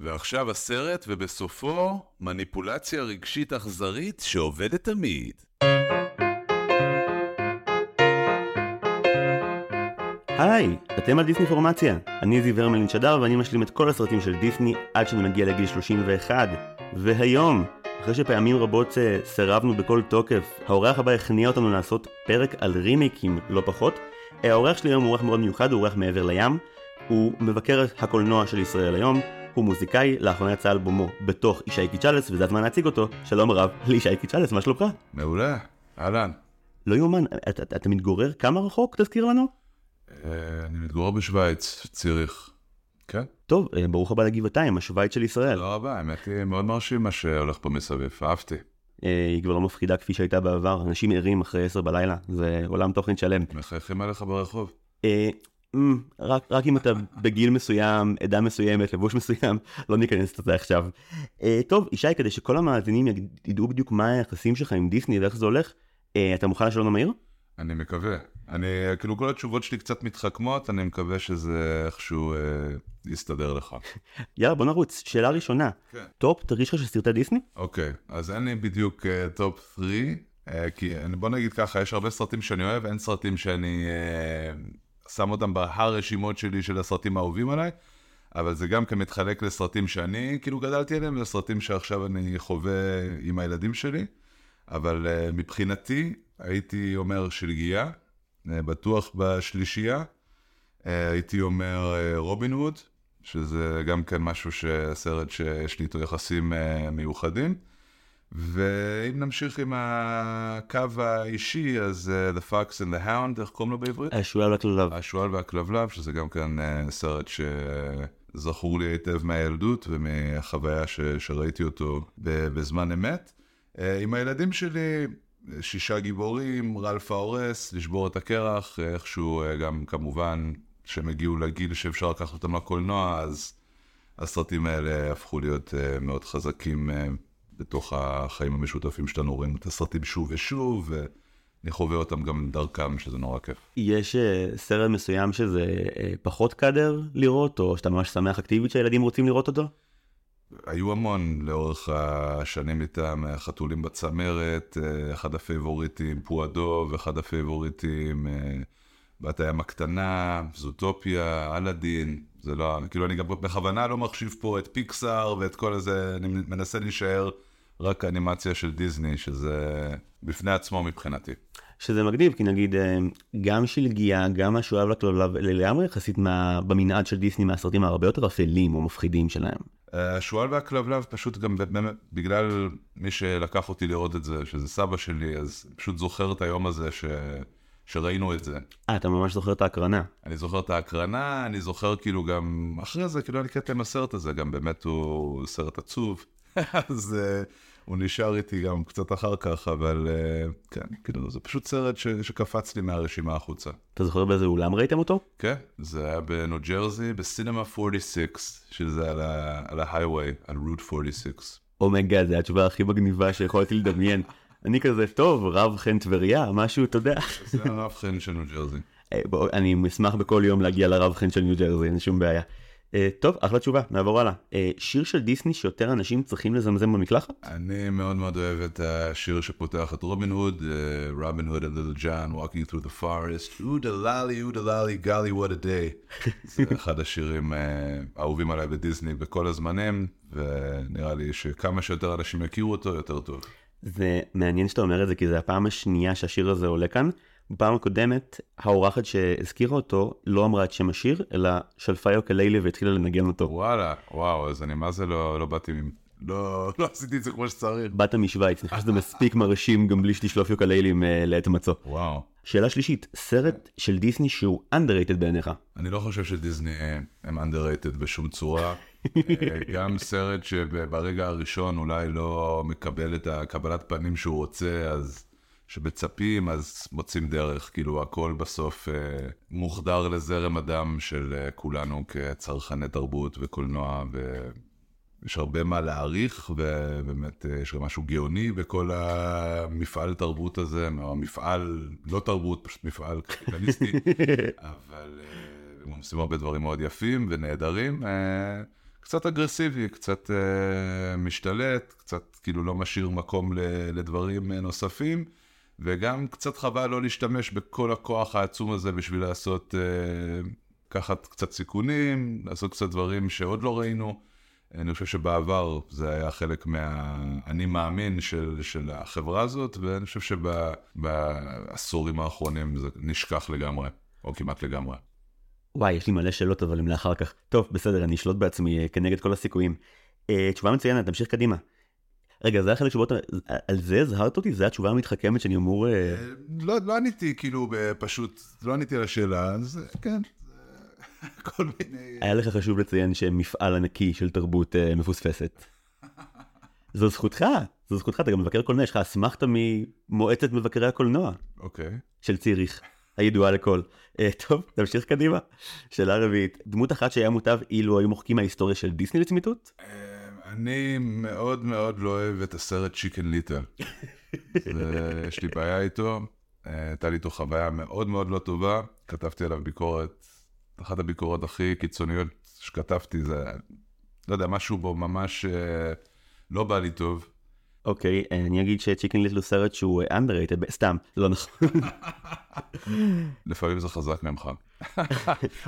ועכשיו הסרט, ובסופו מניפולציה רגשית אכזרית שעובדת תמיד. היי, אתם על דיסני פורמציה. אני זיו הרמלין שדר ואני משלים את כל הסרטים של דיסני עד שאני מגיע לגיל 31. והיום, אחרי שפעמים רבות אה, סירבנו בכל תוקף, האורח הבא הכניע אותנו לעשות פרק על רימיקים, לא פחות. אה, האורח שלי היום הוא אורח מאוד מיוחד, הוא אורח מעבר לים. הוא מבקר הקולנוע של ישראל היום, הוא מוזיקאי, לאחרונה יצא אלבומו בתוך ישי צ'אלס, וזה הזמן להציג אותו. שלום רב לישי צ'אלס, מה שלומך? מעולה, אהלן. לא יאומן, אתה, אתה, אתה מתגורר כמה רחוק, תזכיר לנו? אה, אני מתגורר בשוויץ, ציריך. כן? טוב, אה, ברוך הבא לגבעתיים, השוויץ של ישראל. תודה רבה, האמת היא מאוד מרשים מה שהולך פה מסביב, אהבתי. אה, היא כבר לא מפחידה כפי שהייתה בעבר, אנשים ערים אחרי עשר בלילה, זה עולם תוכן שלם. מחייכים עליך ברחוב. אמ, רק, רק אם אתה בגיל מסוים, עדה מסוימת, לבוש מסוים, לא ניכנס לזה עכשיו. אה, טוב, ישי, כדי שכל המאזינים ידעו בדיוק מה היחסים שלך עם דיסני ואיך זה הולך, אה, אתה מוכן לשאלון המהיר? אני מקווה. אני, כאילו כל התשובות שלי קצת מתחכמות, אני מקווה שזה איכשהו אה, יסתדר לך. יאללה, בוא נרוץ. שאלה ראשונה, כן. top 3 שלך של סרטי דיסני? אוקיי, אז אין לי בדיוק אה, top 3, אה, כי אני- בוא נגיד ככה, יש הרבה סרטים שאני אוהב, אין סרטים שאני אה, שם אותם ברשימות שלי של הסרטים האהובים עליי, אבל זה גם כן מתחלק לסרטים שאני כאילו גדלתי עליהם, ולסרטים שעכשיו אני חווה עם הילדים שלי, אבל אה, מבחינתי הייתי אומר שלגיה, אה, בטוח בשלישייה, אה, הייתי אומר רובין הוד, שזה גם כן משהו, ש- סרט שיש לי איתו יחסים אה, מיוחדים. ואם נמשיך עם הקו האישי, אז אה, The Fox and the Hound, איך קוראים לו בעברית? השועל לכלליו. השועל והכלבלב, שזה גם כן אה, סרט שזכור לי היטב מהילדות ומהחוויה ש... שראיתי אותו בזמן אמת. אה, עם הילדים שלי, שישה גיבורים, רלף ההורס, לשבור את הקרח, איכשהו אה, גם כמובן, כשהם הגיעו לגיל שאפשר לקחת אותם לקולנוע, אז הסרטים האלה הפכו להיות אה, מאוד חזקים אה, בתוך החיים המשותפים שלנו, רואים את הסרטים שוב ושוב, ואני חווה אותם גם דרכם, שזה נורא כיף. יש אה, סרט מסוים שזה אה, פחות קאדר לראות, או שאתה ממש שמח אקטיבית שהילדים רוצים לראות אותו? היו המון לאורך השנים איתם, חתולים בצמרת, אה, אחד הפייבוריטים פועדו, ואחד הפייבוריטים בת הים הקטנה, זוטופיה, אלאדין, זה לא, כאילו אני גם בכוונה לא מחשיב פה את פיקסאר ואת כל הזה, אני מנסה להישאר רק אנימציה של דיסני, שזה בפני עצמו מבחינתי. שזה מגניב, כי נגיד אה, גם שלגיה, גם השועל לכלליו, אלה לגמרי יחסית מה- במנעד של דיסני מהסרטים הרבה יותר אפלים או מפחידים שלהם. אה, השועל והכלבלב פשוט גם באמת, בגלל מי שלקח אותי לראות את זה, שזה סבא שלי, אז פשוט זוכר את היום הזה ש... שראינו את זה. אה, אתה ממש זוכר את ההקרנה. אני זוכר את ההקרנה, אני זוכר כאילו גם אחרי זה, כאילו אני קטע עם הסרט הזה, גם באמת הוא סרט עצוב, אז אה, הוא נשאר איתי גם קצת אחר כך, אבל אה, כן, כאילו זה פשוט סרט ש... שקפץ לי מהרשימה החוצה. אתה זוכר באיזה אולם ראיתם אותו? כן, זה היה בניו ג'רזי, בסינמה 46, שזה על, ה... על ההייווי, על route 46. oh my god, זו התשובה הכי מגניבה שיכולתי לדמיין. אני כזה, טוב, רב חן טבריה, משהו, אתה יודע. זה הרב חן של ניו ג'רזי. אה, אני אשמח בכל יום להגיע לרב חן של ניו ג'רזי, אין שום בעיה. אה, טוב, אחלה תשובה, נעבור הלאה. אה, שיר של דיסני שיותר אנשים צריכים לזמזם במקלחת? אני מאוד מאוד אוהב את השיר שפותח את רובין הוד, רובין הוד little John walking through the forest, אודה ללי, אודה ללי, גלי, what a day. זה אחד השירים אה, האהובים עליי בדיסני בכל הזמנים, ונראה לי שכמה שיותר אנשים יכירו אותו, יותר טוב. זה מעניין שאתה אומר את זה, כי זו הפעם השנייה שהשיר הזה עולה כאן. בפעם הקודמת, האורחת שהזכירה אותו לא אמרה את שם השיר, אלא שלפה יוקללי והתחילה לנגן אותו. וואלה, וואו, אז אני מה זה לא, לא באתי, עם- לא, לא עשיתי את זה כמו שצריך. באת משוויץ, אני חושב שזה מספיק מרשים גם בלי שתשלוף יוקללים אה, לעת מצוא. וואו. שאלה שלישית, סרט של דיסני שהוא underrated בעיניך. אני לא חושב שדיסני אה, הם underrated בשום צורה. אה, גם סרט שברגע הראשון אולי לא מקבל את הקבלת פנים שהוא רוצה, אז שמצפים, אז מוצאים דרך. כאילו הכל בסוף אה, מוחדר לזרם הדם של אה, כולנו כצרכני תרבות וקולנוע, ויש הרבה מה להעריך, ובאמת אה, יש גם משהו גאוני בכל המפעל תרבות הזה, או המפעל, לא תרבות, פשוט מפעל קפיטליסטי. אבל אה, הם עושים הרבה דברים מאוד יפים ונהדרים. אה, קצת אגרסיבי, קצת אה, משתלט, קצת כאילו לא משאיר מקום ל, לדברים אה, נוספים, וגם קצת חבל לא להשתמש בכל הכוח העצום הזה בשביל לעשות, אה, לקחת קצת סיכונים, לעשות קצת דברים שעוד לא ראינו. אני חושב שבעבר זה היה חלק מהאני מאמין של, של החברה הזאת, ואני חושב שבעשורים האחרונים זה נשכח לגמרי, או כמעט לגמרי. וואי, יש לי מלא שאלות, אבל הם לאחר כך. טוב, בסדר, אני אשלוט בעצמי אה, כנגד כל הסיכויים. אה, תשובה מצוינת, תמשיך קדימה. רגע, זה החלק שבו אתה... על זה הזהרת אותי? זו התשובה המתחכמת שאני אמור... אה, לא, לא עניתי, כאילו, פשוט, לא עניתי על השאלה, אז כן, כל מיני... היה לך חשוב לציין שהם מפעל ענקי של תרבות uh, מפוספסת. זו זכותך, זו זכותך, אתה גם מבקר קולנוע, יש לך אסמכתה ממועצת מבקרי הקולנוע. אוקיי. Okay. של ציריך, הידועה לכל. Uh, טוב, תמשיך קדימה. שאלה רביעית, דמות אחת שהיה מוטב אילו היו מוחקים מההיסטוריה של דיסני לצמיתות? אני מאוד מאוד לא אוהב את הסרט צ'יקן ליטל. יש לי בעיה איתו, הייתה לי איתו חוויה מאוד מאוד לא טובה, כתבתי עליו ביקורת אחת הביקורות הכי קיצוניות שכתבתי זה, לא יודע, משהו בו ממש אה, לא בא לי טוב. אוקיי, okay, אני אגיד שצ'יקן ליטל הוא סרט שהוא אה, underrated, סתם, לא נכון. לפעמים זה חזק ממך.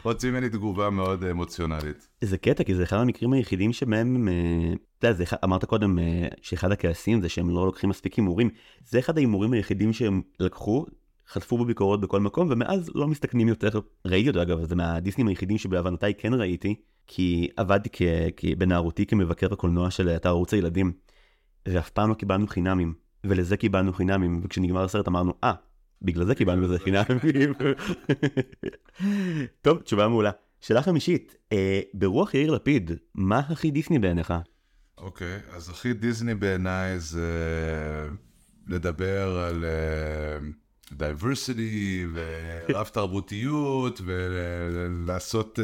רוצים ממני תגובה מאוד אמוציונלית. זה קטע, כי זה אחד המקרים היחידים שבהם, אה, אתה יודע, אמרת קודם שאחד הכעסים זה שהם לא לוקחים מספיק הימורים. זה אחד ההימורים היחידים שהם לקחו, חטפו בביקורות בכל מקום, ומאז לא מסתכנים יותר. ראיתי אותו אגב, זה מהדיסנים היחידים שבהבנותיי כן ראיתי, כי עבדתי כ... כ... בנערותי כמבקר הקולנוע של אתר ערוץ הילדים, ואף פעם לא קיבלנו חינמים, ולזה קיבלנו חינמים, וכשנגמר הסרט אמרנו, אה, אה, בגלל זה קיבלנו לזה חינמים. טוב, תשובה מעולה. שאלה חמישית, אה, ברוח יאיר לפיד, מה הכי דיסני בעיניך? אוקיי, אוקיי, אז הכי דיסני בעיניי זה לדבר על... diversity ורב תרבותיות ולעשות אה,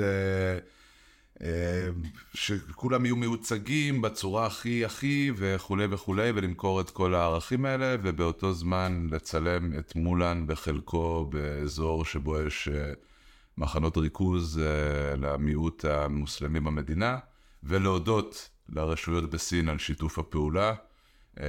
שכולם יהיו מיוצגים בצורה הכי הכי וכולי וכולי ולמכור את כל הערכים האלה ובאותו זמן לצלם את מולן בחלקו באזור שבו יש אה, מחנות ריכוז uh, למיעוט המוסלמי במדינה ולהודות לרשויות בסין על שיתוף הפעולה,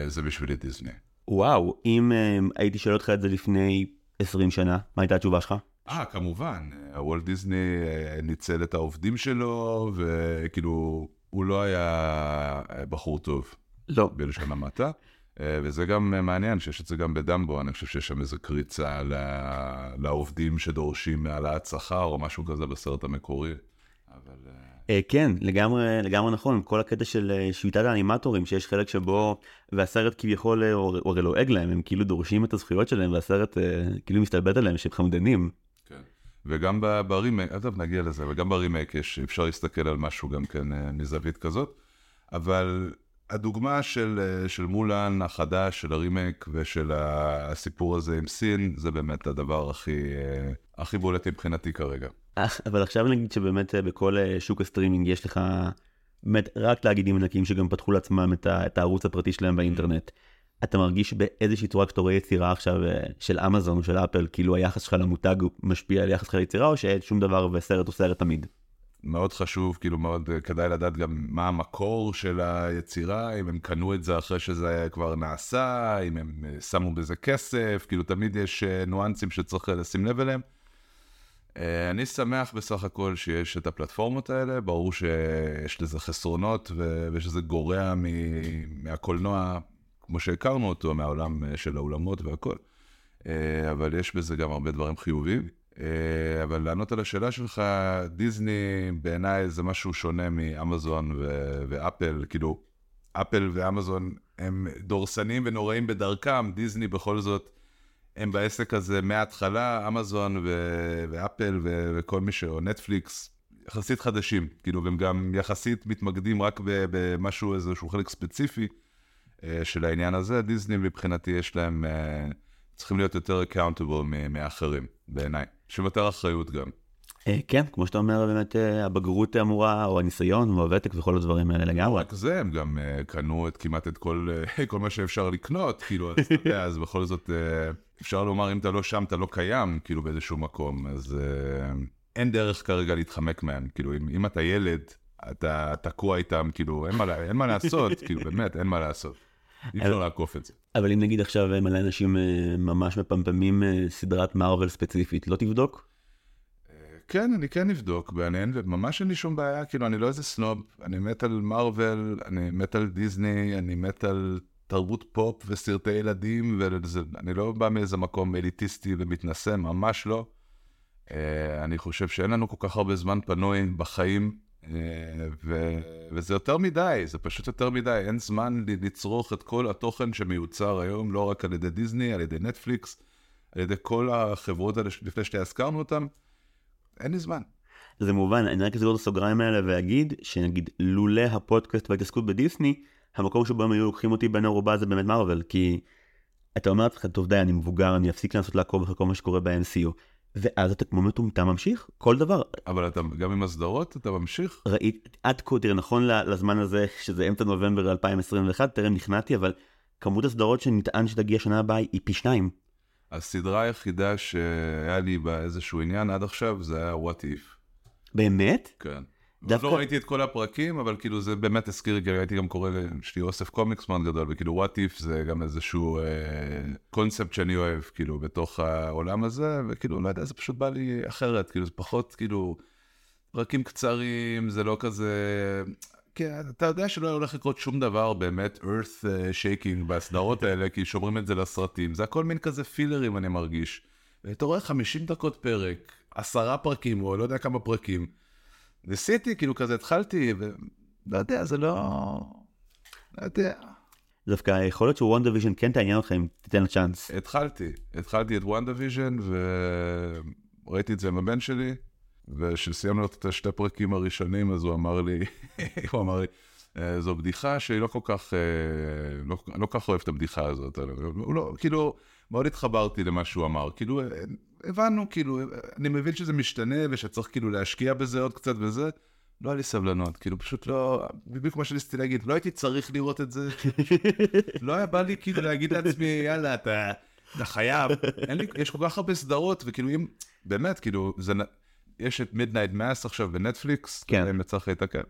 זה בשבילי דיסני. וואו, אם הייתי שואל אותך את זה לפני 20 שנה, מה הייתה התשובה שלך? אה, כמובן, הוולט דיסני אה, ניצל את העובדים שלו, וכאילו, הוא לא היה אה, בחור טוב. לא. בלשון המעטה. וזה גם מעניין שיש את זה גם בדמבו, אני חושב שיש שם איזו קריצה לעובדים שדורשים העלאת שכר או משהו כזה בסרט המקורי. אבל... אה, כן, לגמרי, לגמרי נכון, כל הקטע של אה, שביתת האנימטורים, שיש חלק שבו, והסרט כביכול, אה, הוא הרי לועג להם, הם כאילו דורשים את הזכויות שלהם, והסרט כאילו מסתלבט עליהם שהם חמדנים. וגם ברימייק, עזוב נגיע לזה, וגם ברימייק יש, אפשר להסתכל על משהו גם כן מזווית כזאת, אבל הדוגמה של, של מולן החדש, של הרימייק ושל הסיפור הזה עם סין, זה באמת הדבר הכי, הכי בולט מבחינתי כרגע. אבל עכשיו נגיד שבאמת אה, בכל אה, שוק הסטרימינג יש לך באמת רק תאגידים ענקים שגם פתחו לעצמם את הערוץ הפרטי שלהם באינטרנט. אתה מרגיש באיזושהי צורה כשאתה רואה יצירה עכשיו אה, של אמזון או של אפל, כאילו היחס שלך למותג משפיע על יחס שלך ליצירה או ששום דבר וסרט הוא סרט תמיד? מאוד חשוב, כאילו מאוד כדאי לדעת גם מה המקור של היצירה, אם הם קנו את זה אחרי שזה כבר נעשה, אם הם שמו בזה כסף, כאילו תמיד יש ניואנסים שצריך לשים לב אליהם. אה, אני שמח בסך הכל שיש את הפלטפורמות האלה, ברור שיש לזה חסרונות ושזה גורע מהקולנוע כמו שהכרנו אותו, מהעולם אה, של האולמות והכל. אה, אבל יש בזה גם הרבה דברים חיוביים. אבל לענות על השאלה שלך, דיסני בעיניי זה משהו שונה מאמזון ו- ואפל, כאילו, אפל ואמזון הם דורסנים ונוראים בדרכם, דיסני בכל זאת הם בעסק הזה מההתחלה, אמזון ו- ואפל ו- וכל מי ש... או נטפליקס, יחסית חדשים, כאילו, והם גם יחסית מתמקדים רק במשהו, איזשהו חלק ספציפי אה, של העניין הזה. דיסני מבחינתי יש להם, אה, צריכים להיות יותר accountable מאחרים, בעיניי. יש יותר אחריות גם. אה, כן, כמו שאתה אומר, באמת הבגרות אמורה, או הניסיון, או הוותק וכל הדברים האלה לגמרי. רק זה, הם גם קנו את כמעט את כל, כל מה שאפשר לקנות, כאילו, אז בכל זאת... אפשר לומר, אם אתה לא שם, אתה לא קיים, כאילו, באיזשהו מקום, אז אין דרך כרגע להתחמק מהם. כאילו, אם, אם אתה ילד אתה תקוע איתם, כאילו, אין מה, אין מה לעשות, כאילו, באמת, אין מה לעשות. אי אפשר לעקוף את זה. אבל אם נגיד עכשיו אה, מלא אנשים אה, ממש מפמפמים אה, סדרת מארוול ספציפית, לא תבדוק? כן, אני כן אבדוק, מעניין, וממש אין לי שום בעיה, כאילו, אני לא איזה סנוב, אני מת על מארוול, אני מת על דיסני, אני מת על תרבות פופ וסרטי ילדים, ואני לא בא מאיזה מקום אליטיסטי ומתנשא, ממש לא. אה, אני חושב שאין לנו כל כך הרבה זמן פנוי בחיים, אה, ו... וזה יותר מדי, זה פשוט יותר מדי, אין זמן לצרוך את כל התוכן שמיוצר היום, לא רק על ידי דיסני, על ידי נטפליקס, על ידי כל החברות האלה לפני שתי הזכרנו אותן, אין לי זמן. זה מובן, אני רק אסגור את הסוגריים האלה ואגיד שנגיד לולא הפודקאסט וההתעסקות בדיסני, המקום שבו הם היו לוקחים אותי בין ערובה זה באמת מארוול, כי אתה אומר לעצמך, טוב די, אני מבוגר, אני אפסיק לנסות לעקוב אחרי כל מה שקורה ב-NCU, ואז אתה כמו מטומטם ממשיך, כל דבר. אבל אתה, גם עם הסדרות, אתה ממשיך? ראית, עד כה, תראה, נכון לזמן הזה, שזה אמצע נובמבר 2021, טרם נכנעתי, אבל כמות הסדרות שנטען שתגיע שנה הבאה היא פי שניים. הסדרה היחידה שהיה לי בה איזשהו עניין עד עכשיו, זה היה What If. באמת? כן. דווקא- לא ראיתי את כל הפרקים, אבל כאילו זה באמת הזכיר, כי הייתי גם קורא, יש לי אוסף קומיקס מאוד גדול, וכאילו What If זה גם איזשהו אה, קונספט שאני אוהב, כאילו, בתוך העולם הזה, וכאילו, לא יודע, זה פשוט בא לי אחרת, כאילו, זה פחות, כאילו, פרקים קצרים, זה לא כזה... כן, אתה יודע שלא הולך לקרות שום דבר באמת earth אה, shaking בסדרות האלה, כי שומרים את זה לסרטים. זה הכל מין כזה פילרים, אני מרגיש. ואתה רואה 50 דקות פרק, עשרה פרקים, או לא יודע כמה פרקים. ניסיתי, כאילו כזה התחלתי, ולא יודע, זה לא... לא יודע. דווקא יכול להיות שוואן דיוויז'ן כן תעניין אותך אם תיתן לה צ'אנס. התחלתי, התחלתי את וואן דיוויז'ן, וראיתי את זה עם הבן שלי, וכשסיימנו את השתי פרקים הראשונים, אז הוא אמר לי, הוא אמר לי, "אה, זו בדיחה שהיא לא כל כך, אה, לא, לא כל כך אוהב את הבדיחה הזאת. הוא לא, כאילו, מאוד התחברתי למה שהוא אמר. כאילו, אה, הבנו, כאילו, אני מבין שזה משתנה ושצריך כאילו להשקיע בזה עוד קצת וזה. לא היה לי סבלנות, כאילו פשוט לא, בדיוק מה שניסיתי להגיד, לא הייתי צריך לראות את זה, לא היה בא לי כאילו להגיד לעצמי, יאללה, אתה, אתה חייב, אין לי, יש כל כך הרבה סדרות, וכאילו אם, באמת, כאילו, זה, יש את מידנייט מאס עכשיו בנטפליקס, כן. אם יצא לך להתעכב.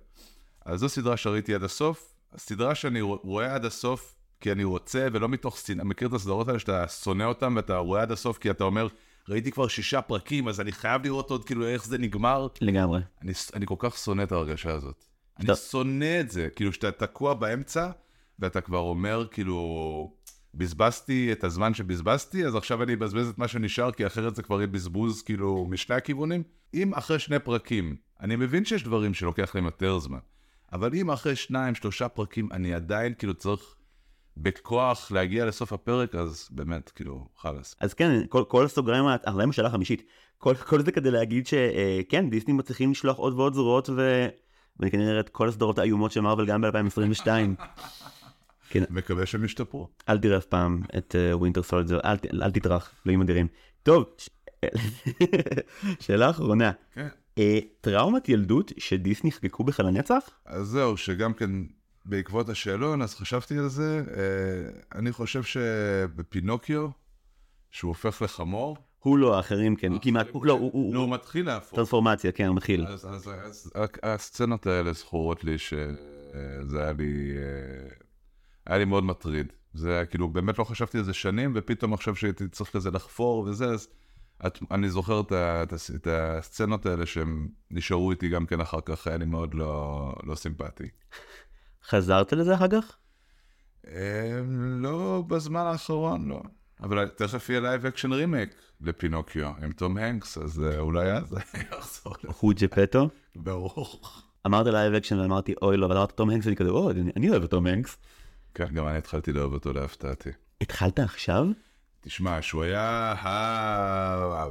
אז זו סדרה שראיתי עד הסוף, הסדרה שאני רוא- רואה עד הסוף, כי אני רוצה, ולא מתוך שנאה, מכיר את הסדרות האלה שאתה שונא אותן, ואתה רואה עד הסוף, כי אתה אומר, ראיתי כבר שישה פרקים, אז אני חייב לראות עוד, כאילו, איך זה נגמר. לגמרי. אני, אני כל כך שונא את ההרגשה הזאת. אני שונא את זה, כאילו שאתה תקוע באמצע, ואתה כבר אומר, כאילו, בזבזתי את הזמן שבזבזתי, אז עכשיו אני אבזבז את מה שנשאר, כי אחרת זה כבר יהיה בזבוז, כאילו, משני הכיוונים. אם אחרי שני פרקים, אני מבין שיש דברים שלוקח להם יותר זמן, אבל אם אחרי שניים, שלושה פרקים, אני עדיין, כאילו, צריך בכוח להגיע לסוף הפרק, אז באמת, כאילו, חלאס. אז כן, כל, כל הסוגריים, אנחנו עם השאלה החמישית. כל, כל זה כדי להגיד שכן, דיסני מצליחים לשלוח עוד ועוד זרועות, ו... ואני כנראה אראה את כל הסדרות האיומות של מארוול גם ב-2022. מקווה שהם ישתפרו. אל תראה אף פעם את ווינטר סולג'ר, אל, ת- אל תטרח, אלוהים אדירים. טוב, ש... שאלה אחרונה. כן. אה, טראומת ילדות שדיסני חגגו בך לנצח? אז זהו, שגם כן בעקבות השאלון, אז חשבתי על זה. אה, אני חושב שבפינוקיו, שהוא הופך לחמור, הוא לא, האחרים כן, כמעט, הוא, לא, הוא, לא, הוא מתחיל להפוך. טרנספורמציה, כן, הוא מתחיל. אז, הסצנות האלה זכורות לי שזה היה לי, אה, היה לי מאוד מטריד. זה היה כאילו, באמת לא חשבתי על זה שנים, ופתאום עכשיו שהייתי צריך כזה לחפור וזה, אז את, אני זוכר את, את, את הסצנות האלה שהם נשארו איתי גם כן אחר כך, היה לי מאוד לא, לא סימפטי. חזרת לזה אחר כך? אה, לא בזמן האחרון, לא. אבל תכף יהיה live action remake לפינוקיו עם תום הנקס, אז אה, אולי אז יחזור לזה. הוא ג'פטו? ברור. אמרת live action ואמרתי אוי לא, אבל אמרת תום הנקס ואני כזה אני- אני אוהב את תום הנקס. כן, גם אני התחלתי לאהוב אותו להפתעתי. התחלת עכשיו? תשמע, שהוא היה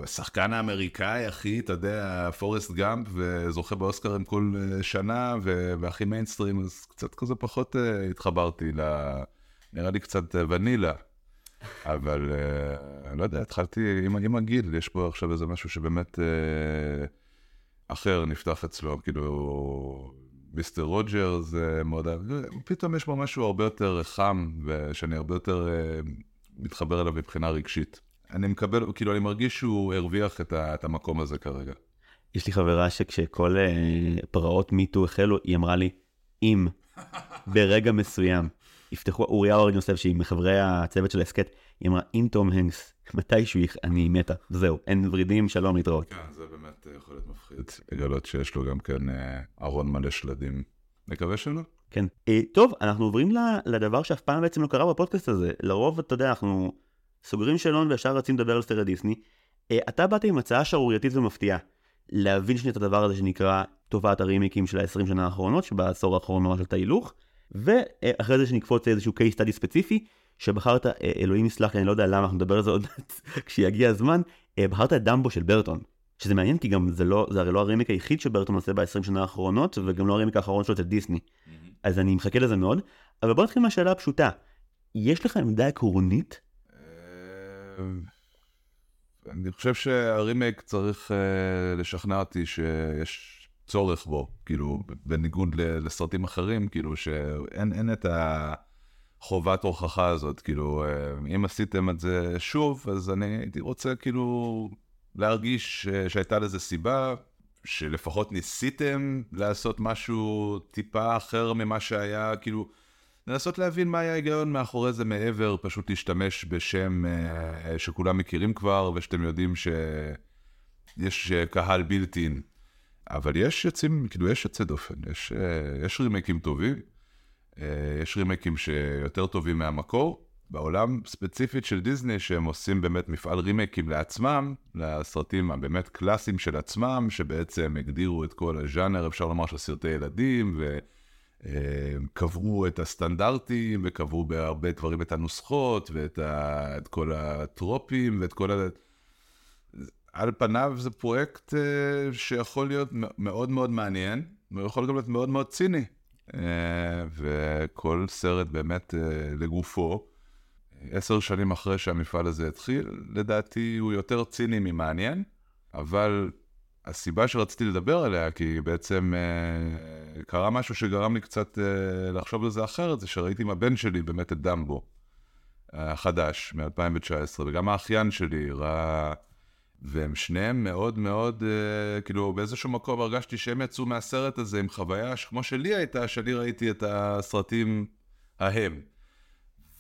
השחקן האמריקאי הכי, אתה יודע, פורסט גאמפ, וזוכה באוסקרים כל אה, שנה, והכי מיינסטרים, אז קצת כזה פחות אה, התחברתי ל... נראה לי קצת אה, ונילה. אבל אני לא יודע, התחלתי עם, עם הגיל, יש פה עכשיו איזה משהו שבאמת אחר נפתח אצלו, כאילו מיסטר זה מאוד, פתאום יש בו משהו הרבה יותר חם, ושאני הרבה יותר מתחבר אליו מבחינה רגשית. אני מקבל, כאילו אני מרגיש שהוא הרוויח את, ה, את המקום הזה כרגע. יש לי חברה שכשכל uh, פרעות מיטו החלו, היא אמרה לי, אם ברגע מסוים יפתחו, אוריה אורן יוסף, שהיא מחברי הצוות של ההסכת, היא אמרה, אם תום הנקס, מתישהו. אני מתה, זהו, אין ורידים, שלום, להתראות. כן, זה באמת יכול להיות מפחיד, לגלות שיש לו גם כן אה, ארון מלא שלדים. מקווה שלא. כן. אה, טוב, אנחנו עוברים לדבר שאף פעם בעצם לא קרה בפודקאסט הזה. לרוב, אתה יודע, אנחנו סוגרים שאלון וישר רצים לדבר על סרט דיסני. אה, אתה באת עם הצעה שערורייתית ומפתיעה. להבין שנייה את הדבר הזה שנקרא תופעת הרימיקים של ה-20 שנה האחרונות, שבעשור האחרון ממש הייתה הילוך. ואחרי זה שנקפוץ לאיזשהו case study ספציפי, שבחרת, אלוהים יסלח לי, אני לא יודע למה, אנחנו נדבר על זה עוד כשיגיע הזמן, בחרת את דמבו של ברטון. שזה מעניין כי גם זה לא, זה הרי לא הרימיק היחיד שברטון עושה ב-20 שנה האחרונות, וגם לא הרימיק האחרון שלו אצל דיסני. אז אני מחכה לזה מאוד. אבל בוא נתחיל מהשאלה הפשוטה. יש לך עמדה עקרונית? אה, אני חושב שהרימייק צריך uh, לשכנע אותי שיש צורך בו, כאילו, בניגוד לסרטים אחרים, כאילו, שאין את החובת הוכחה הזאת, כאילו, אה, אם עשיתם את זה שוב, אז אני הייתי רוצה, כאילו, להרגיש שהייתה לזה סיבה, שלפחות ניסיתם לעשות משהו טיפה אחר ממה שהיה, כאילו, לנסות להבין מה היה ההיגיון מאחורי זה מעבר, פשוט להשתמש בשם uh, שכולם מכירים כבר, ושאתם יודעים שיש uh, קהל בלתי אבל יש יוצאים, כאילו, יש יוצא דופן, יש, uh, יש רימייקים טובים, uh, יש רימייקים שיותר טובים מהמקור. בעולם ספציפית של דיסני, שהם עושים באמת מפעל רימייקים לעצמם, לסרטים הבאמת קלאסיים של עצמם, שבעצם הגדירו את כל הז'אנר, אפשר לומר, של סרטי ילדים, וקבעו את הסטנדרטים, וקבעו בהרבה דברים את הנוסחות, ואת ה... את כל הטרופים, ואת כל ה... על פניו זה פרויקט uh, שיכול להיות מאוד מאוד מעניין, ויכול גם להיות מאוד מאוד ציני. Uh, וכל סרט באמת לגופו. עשר שנים אחרי שהמפעל הזה התחיל, לדעתי הוא יותר ציני ממעניין, אבל הסיבה שרציתי לדבר עליה, כי בעצם אה, קרה משהו שגרם לי קצת אה, לחשוב על זה אחרת, זה שראיתי עם הבן שלי באמת את דמבו, החדש, מ-2019, וגם האחיין שלי ראה, והם שניהם מאוד מאוד, אה, כאילו באיזשהו מקום הרגשתי שהם יצאו מהסרט הזה עם חוויה כמו שלי הייתה, שאני ראיתי את הסרטים ההם.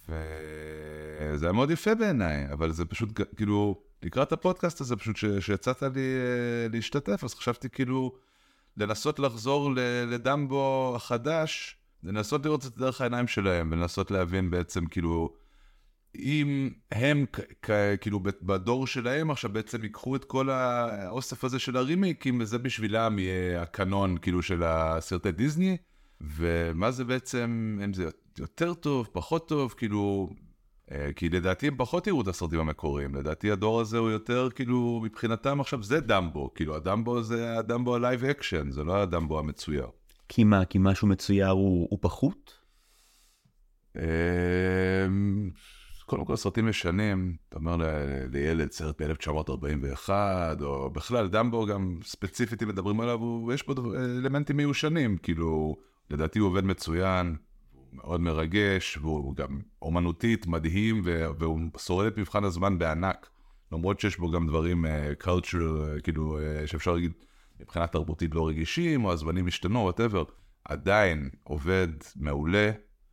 וזה היה מאוד יפה בעיניי, אבל זה פשוט, כאילו, לקראת הפודקאסט הזה, פשוט שיצאת לי אה, להשתתף, אז חשבתי כאילו לנסות לחזור לדמבו החדש, לנסות לראות את זה דרך העיניים שלהם, ולנסות להבין בעצם כאילו, אם הם כאילו בדור שלהם עכשיו בעצם ייקחו את כל האוסף הזה של הרימיקים, וזה בשבילם יהיה הקנון כאילו של הסרטי דיסני, ומה זה בעצם, אם זה יותר טוב, פחות טוב, כאילו... אה, כי לדעתי הם פחות יראו את הסרטים המקוריים, לדעתי הדור הזה הוא יותר, כאילו, מבחינתם עכשיו זה דמבו, כאילו, הדמבו זה הדמבו ה live action, זה לא הדמבו המצויר. כי מה, כי משהו מצויר הוא, הוא פחות? אמ, קודם כל סרטים ישנים, אתה אומר לילד סרט ב-1941, או בכלל דמבו גם ספציפית אם מדברים עליו, יש בו אלמנטים מיושנים, כאילו, לדעתי הוא עובד מצוין, מאוד מרגש, והוא גם אומנותית מדהים, והוא שורד את מבחן הזמן בענק. למרות שיש בו גם דברים uh, cultural, uh, כאילו, uh, שאפשר להגיד, מבחינה תרבותית לא רגישים, או הזמנים השתנו, וואטאבר. עדיין עובד מעולה.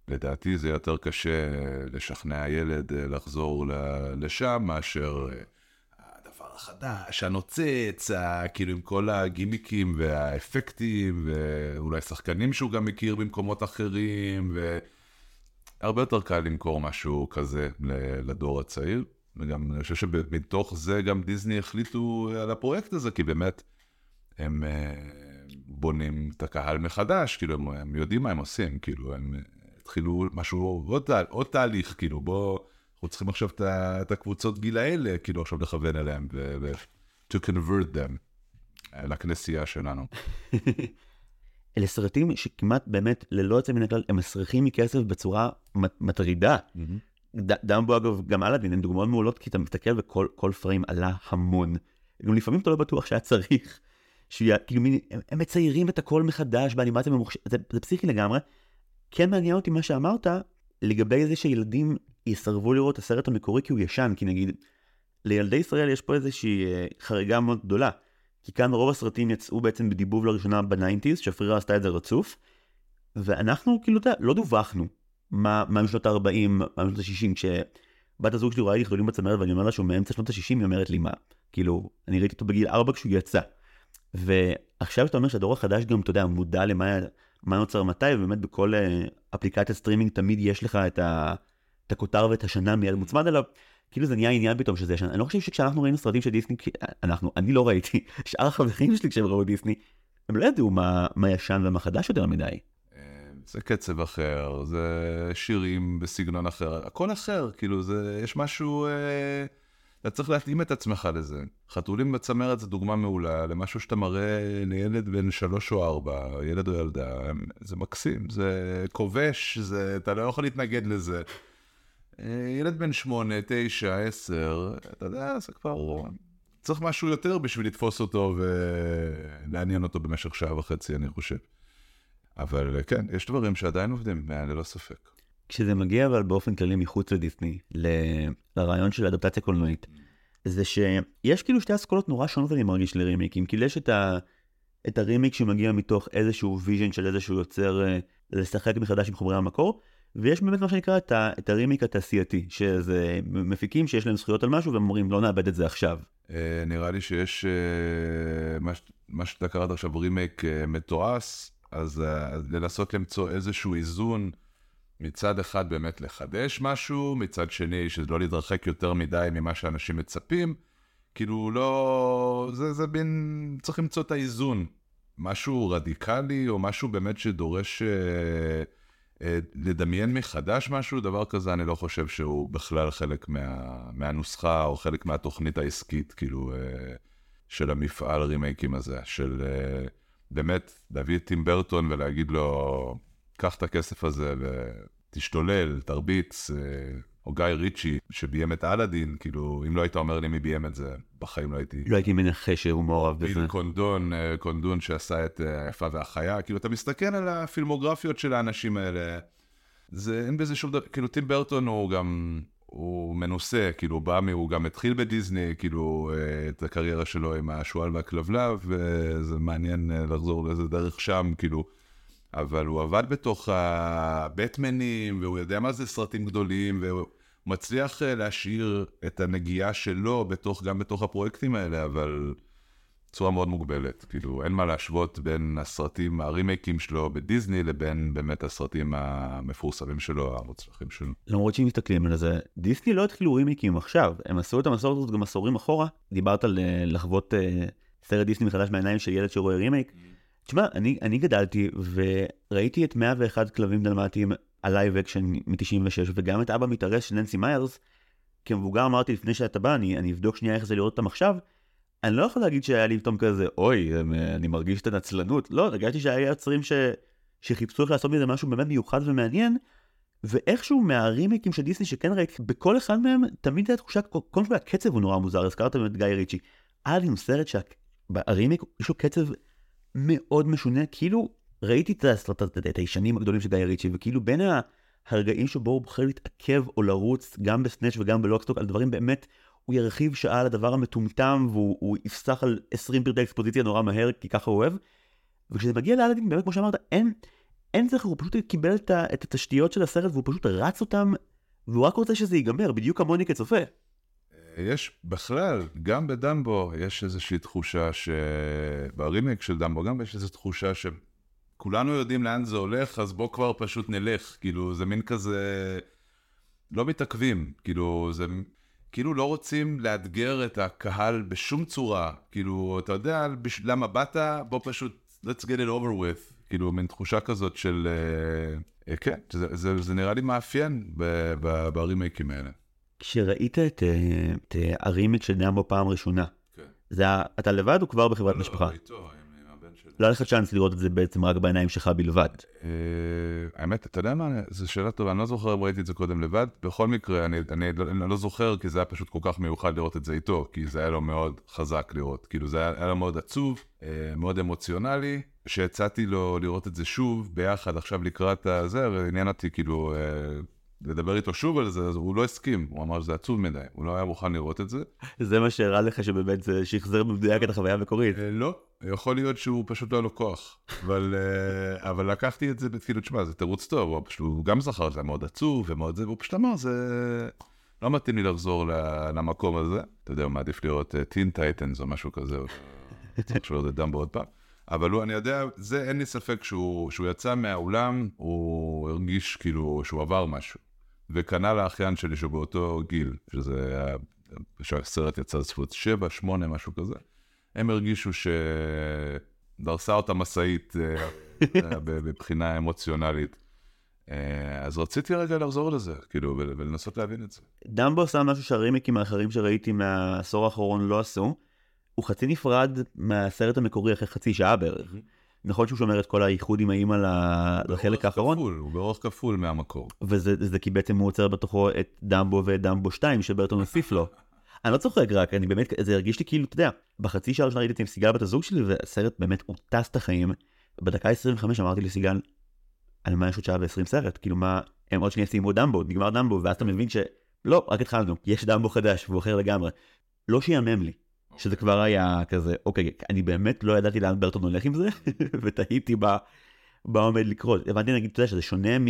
לדעתי זה יותר קשה לשכנע ילד לחזור לשם מאשר החדש, הנוצץ, כאילו עם כל הגימיקים והאפקטים, ואולי שחקנים שהוא גם מכיר במקומות אחרים, והרבה יותר קל למכור משהו כזה לדור הצעיר. וגם אני חושב שמתוך זה גם דיסני החליטו על הפרויקט הזה, כי באמת הם אה, בונים את הקהל מחדש, כאילו הם, יודעים מה הם עושים, כאילו הם התחילו משהו, עוד, עוד תהליך, כאילו בוא... אנחנו צריכים עכשיו את הקבוצות גיל האלה, כאילו עכשיו לכוון אליהם, ו- to convert them לכנסייה שלנו. אלה סרטים שכמעט באמת ללא יוצא מן הכלל הם מסריחים מכסף בצורה מטרידה. דמבו אגב גם אלאדין הם דוגמאות מעולות כי אתה מסתכל וכל פריים עלה המון. גם לפעמים אתה לא בטוח שהיה צריך. שיה, כאילו הם, הם מציירים את הכל מחדש באנימציה ממוחשבת, זה, זה פסיכי לגמרי. כן מעניין אותי מה שאמרת לגבי זה שילדים יסרבו לראות את הסרט המקורי כי הוא ישן, כי נגיד, לילדי ישראל יש פה איזושהי אה, חריגה מאוד גדולה. כי כאן רוב הסרטים יצאו בעצם בדיבוב לראשונה בניינטיז, שפרירה עשתה את זה רצוף, ואנחנו כאילו, אתה יודע, לא דווחנו מה, משנות ה-40, מה משנות ה-60, כשבת הזוג שלי רואה לי חלולים בצמרת ואני אומר לה שהוא מאמצע שנות ה-60, היא אומרת לי מה, כאילו, אני ראיתי אותו בגיל 4 כשהוא יצא. ועכשיו שאתה אומר שהדור החדש גם, אתה יודע, מודע למה מה נוצר מתי, ובאמת בכל אה, אפליקציית סטרימינג תמיד יש לך את, ה, את הכותר ואת השנה מיד מוצמד אליו, כאילו זה נהיה עניין פתאום שזה ישן. אני לא חושב שכשאנחנו ראינו סרטים של דיסני, אנחנו, אני לא ראיתי, שאר החברים שלי כשהם ראו דיסני, הם לא ידעו מה, מה ישן ומה חדש יותר מדי. זה קצב אחר, זה שירים בסגנון אחר, הכל אחר, כאילו זה, יש משהו, אה, אתה צריך להתאים את עצמך לזה. חתולים בצמרת זה דוגמה מעולה למשהו שאתה מראה לילד בן שלוש או ארבע, ילד או ילדה, זה מקסים, זה כובש, זה, אתה לא יכול להתנגד לזה. אה, ילד בן שמונה, תשע, עשר, אתה יודע, זה כבר... צריך משהו יותר בשביל לתפוס אותו ולעניין אותו במשך שעה וחצי, אני חושב. אבל אה, כן, יש דברים שעדיין עובדים, ללא ספק. כשזה מגיע אבל באופן כללי מחוץ לדיסני. לרעיון של אדפטציה קולנועית, זה שיש כאילו שתי אסכולות נורא שונות אני מרגיש לרימייקים, כאילו יש את, ה... את הרימייק שמגיע מתוך איזשהו vision של איזשהו יוצר אה, לשחק מחדש עם חומרי המקור, ויש באמת מה שנקרא את, ה... את הרימייק התעשייתי, שזה מפיקים שיש להם זכויות על משהו והם אומרים לא נאבד את זה עכשיו. אה, נראה לי שיש מה שאתה קראת עכשיו רימייק מתועש. אז לנסות למצוא איזשהו איזון, מצד אחד באמת לחדש משהו, מצד שני שזה לא להתרחק יותר מדי ממה שאנשים מצפים, כאילו לא, זה, זה בין, צריך למצוא את האיזון, משהו רדיקלי או משהו באמת שדורש uh, uh, לדמיין מחדש משהו, דבר כזה אני לא חושב שהוא בכלל חלק מה, מהנוסחה או חלק מהתוכנית העסקית, כאילו, uh, של המפעל רימייקים הזה, של... Uh, באמת להביא את טים ברטון ולהגיד לו, קח את הכסף הזה ותשתולל, תרביץ, אה, או גיא ריצ'י שביים את אלאדין, כאילו, אם לא היית אומר לי מי ביים את זה, בחיים לא הייתי... לא הייתי מנחש שהוא מעורב בזה. ביל קונדון, אה, קונדון שעשה את אה, היפה והחיה, כאילו, אתה מסתכל על הפילמוגרפיות של האנשים האלה, זה, אין בזה שום דבר, כאילו, טים ברטון הוא גם... הוא מנוסה, כאילו, הוא בא, הוא גם התחיל בדיסני, כאילו, את הקריירה שלו עם השועל והכלבלב, וזה מעניין לחזור לאיזה דרך שם, כאילו. אבל הוא עבד בתוך הבטמנים, והוא יודע מה זה סרטים גדולים, והוא מצליח אה, להשאיר את הנגיעה שלו בתוך, גם בתוך הפרויקטים האלה, אבל... בצורה מאוד מוגבלת. כאילו, אין מה להשוות בין הסרטים, הרימייקים שלו בדיסני, לבין באמת הסרטים המפורסמים שלו, המוצלחים שלו. למרות שאם מסתכלים על זה, דיסני לא התחילו רימייקים עכשיו, הם עשו את המסורת הזאת גם עשורים אחורה. דיברת על אה, לחוות אה, סרט דיסני מחדש מהעיניים של ילד שרואה רימייק. תשמע, אני, אני גדלתי וראיתי את 101 כלבים דלמטיים ה live action מ-96, וגם את אבא מתארס של ננסי מיירס. כמבוגר אמרתי לפני שאתה בא, אני, אני אבדוק שנייה איך זה לראות אותם עכשיו. אני לא יכול להגיד שהיה לי פתאום כזה, אוי, אני מרגיש את הנצלנות. לא, הרגשתי שהיה יוצרים ש... שחיפשו איך לעשות מזה משהו באמת מיוחד ומעניין, ואיכשהו מהרימייקים של דיסני שכן ראיתי, בכל אחד מהם תמיד הייתה תחושה, קודם כל הקצב הוא נורא מוזר, הזכרת באמת גיא ריצ'י. היה לי סרט שהרימיק יש לו קצב מאוד משונה, כאילו ראיתי את, את, את, הישנים הגדולים של גיא ריצ'י, וכאילו בין הרגעים שבו הוא בוחר להתעכב או לרוץ גם בסנאץ' וגם בלוקסטוק על דברים באמת הוא ירחיב שעה על הדבר המטומטם והוא יפסח על 20 פרטי אקספוזיציה נורא מהר כי ככה הוא אוהב. וכשזה מגיע לאלאדין באמת כמו שאמרת אין אין זכר הוא פשוט קיבל את התשתיות של הסרט והוא פשוט רץ אותם והוא רק רוצה שזה ייגמר בדיוק כמוני כצופה. יש בכלל, גם בדמבו יש איזושהי תחושה שברימייק של דמבו גם יש איזו תחושה שכולנו יודעים לאן זה הולך, אז בוא כבר פשוט נלך, כאילו זה מין כזה, לא מתעכבים, כאילו זה כאילו לא רוצים לאתגר את הקהל בשום צורה. כאילו, אתה יודע בש... למה באת? בוא פשוט, let's get it over with. כאילו, מין תחושה כזאת של... uh, כן, זה, זה, זה נראה לי מאפיין ברימייקים האלה. כשראית את, אה, את הרימייק של נאמו פעם ראשונה, כן. זה, אתה לבד או כבר בחברת לא, משפחה? לא, איתו, לא היה לך צ'אנס לראות את זה בעצם רק בעיניים שלך בלבד. אה, האמת, אתה יודע מה, זו שאלה טובה, אני לא זוכר אם ראיתי את זה קודם לבד. בכל מקרה, אני לא, לא זוכר, כי זה היה פשוט כל כך מיוחד לראות את זה איתו, כי זה היה לו מאוד חזק לראות. כאילו, זה היה לו מאוד עצוב, אה, מאוד אמוציונלי. שהצעתי לו לראות את זה שוב, ביחד, עכשיו לקראת הזה, עניין אותי כאילו... לדבר איתו שוב על זה, אז הוא לא הסכים, הוא אמר שזה עצוב מדי, הוא לא היה מוכן לראות את זה. זה מה שהראה לך שבאמת זה שחזר במדויק את החוויה המקורית. אה, לא, יכול להיות שהוא פשוט לא היה לו כוח, אבל, אה, אבל לקחתי את זה, כאילו, תשמע, זה תירוץ טוב, הוא פשוט, הוא גם זכר שזה היה מאוד עצוב ומאוד זה, והוא פשוט אמר, זה לא מתאים לי לחזור למקום הזה, אתה יודע, הוא מעדיף לראות טין טייטנס או משהו כזה, או צריך שלא זה דמבו עוד פעם. אבל הוא, אני יודע, זה אין לי ספק שהוא, כשהוא יצא מהאולם, הוא הרגיש כאילו שהוא עבר משהו. וכנ"ל האחיין שלי שהוא באותו גיל, שזה היה, שהסרט יצא לצפות 7, 8, משהו כזה. הם הרגישו שדרסה אותה משאית אה, אה, מבחינה אמוציונלית. אה, אז רציתי רגע לחזור לזה, כאילו, ול- ולנסות להבין את זה. דמבו עשה משהו שהרימיקים האחרים שראיתי מהעשור האחרון לא עשו. הוא חצי נפרד מהסרט המקורי אחרי חצי שעה בערך. נכון שהוא שומר את כל האיחוד עם האימא לחלק האחרון, כפול, הוא באורך כפול מהמקור. וזה זה כי בעצם הוא עוצר בתוכו את דמבו ואת דמבו 2 שברטון הוסיף לו. אני לא צוחק רק, אני באמת, זה הרגיש לי כאילו, אתה יודע, בחצי שעה הראשונה ראיתי את סיגל בת הזוג שלי, והסרט באמת, הוא טס את החיים. בדקה 25 אמרתי לסיגל, על מה יש עוד שעה ו-20 סרט? כאילו מה, הם עוד שנייה סיימו דמבו, נגמר דמבו, ואז אתה מבין שלא, רק התחלנו, יש דמבו חדש, והוא אחר לגמרי. לא שיאמם לי, שזה כבר היה כזה, אוקיי, אני באמת לא ידעתי לאן ברטון הולך עם זה, ותהיתי. מה עומד לקרות. הבנתי נגיד, אתה יודע, שזה שונה מ...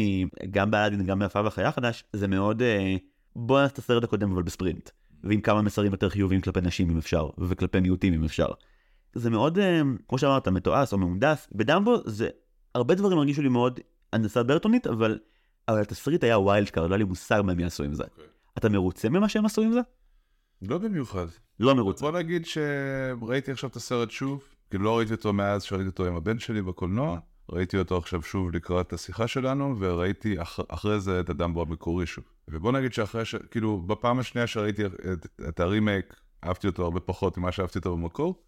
גם באלאדין, גם מהיפה והחיה החדש, זה מאוד... אה, בוא נעשה את הסרט הקודם אבל בספרינט. ועם כמה מסרים יותר חיוביים כלפי נשים אם אפשר, וכלפי מיעוטים אם אפשר. זה מאוד, אה, כמו שאמרת, מתועש או מהונדס. בדמבו זה, הרבה דברים הרגישו לי מאוד הנדסה ברטונית, אבל, אבל התסריט היה wild card, לא היה לי מושג מה הם יעשו עם זה. אוקיי. אתה מרוצה ממה שהם עשו עם זה? לא במיוחד. לא מרוצה. בוא נגיד שראיתי עכשיו את הסרט שוב, כאילו לא ראיתי אותו מאז שראיתי אותו עם הבן שלי בקולנוע, ראיתי אותו עכשיו שוב לקראת השיחה שלנו, וראיתי אח, אחרי זה את הדמבו המקורי שוב. ובוא נגיד שאחרי ש... כאילו, בפעם השנייה שראיתי את, את הרימייק, אהבתי אותו הרבה פחות ממה שאהבתי אותו במקור,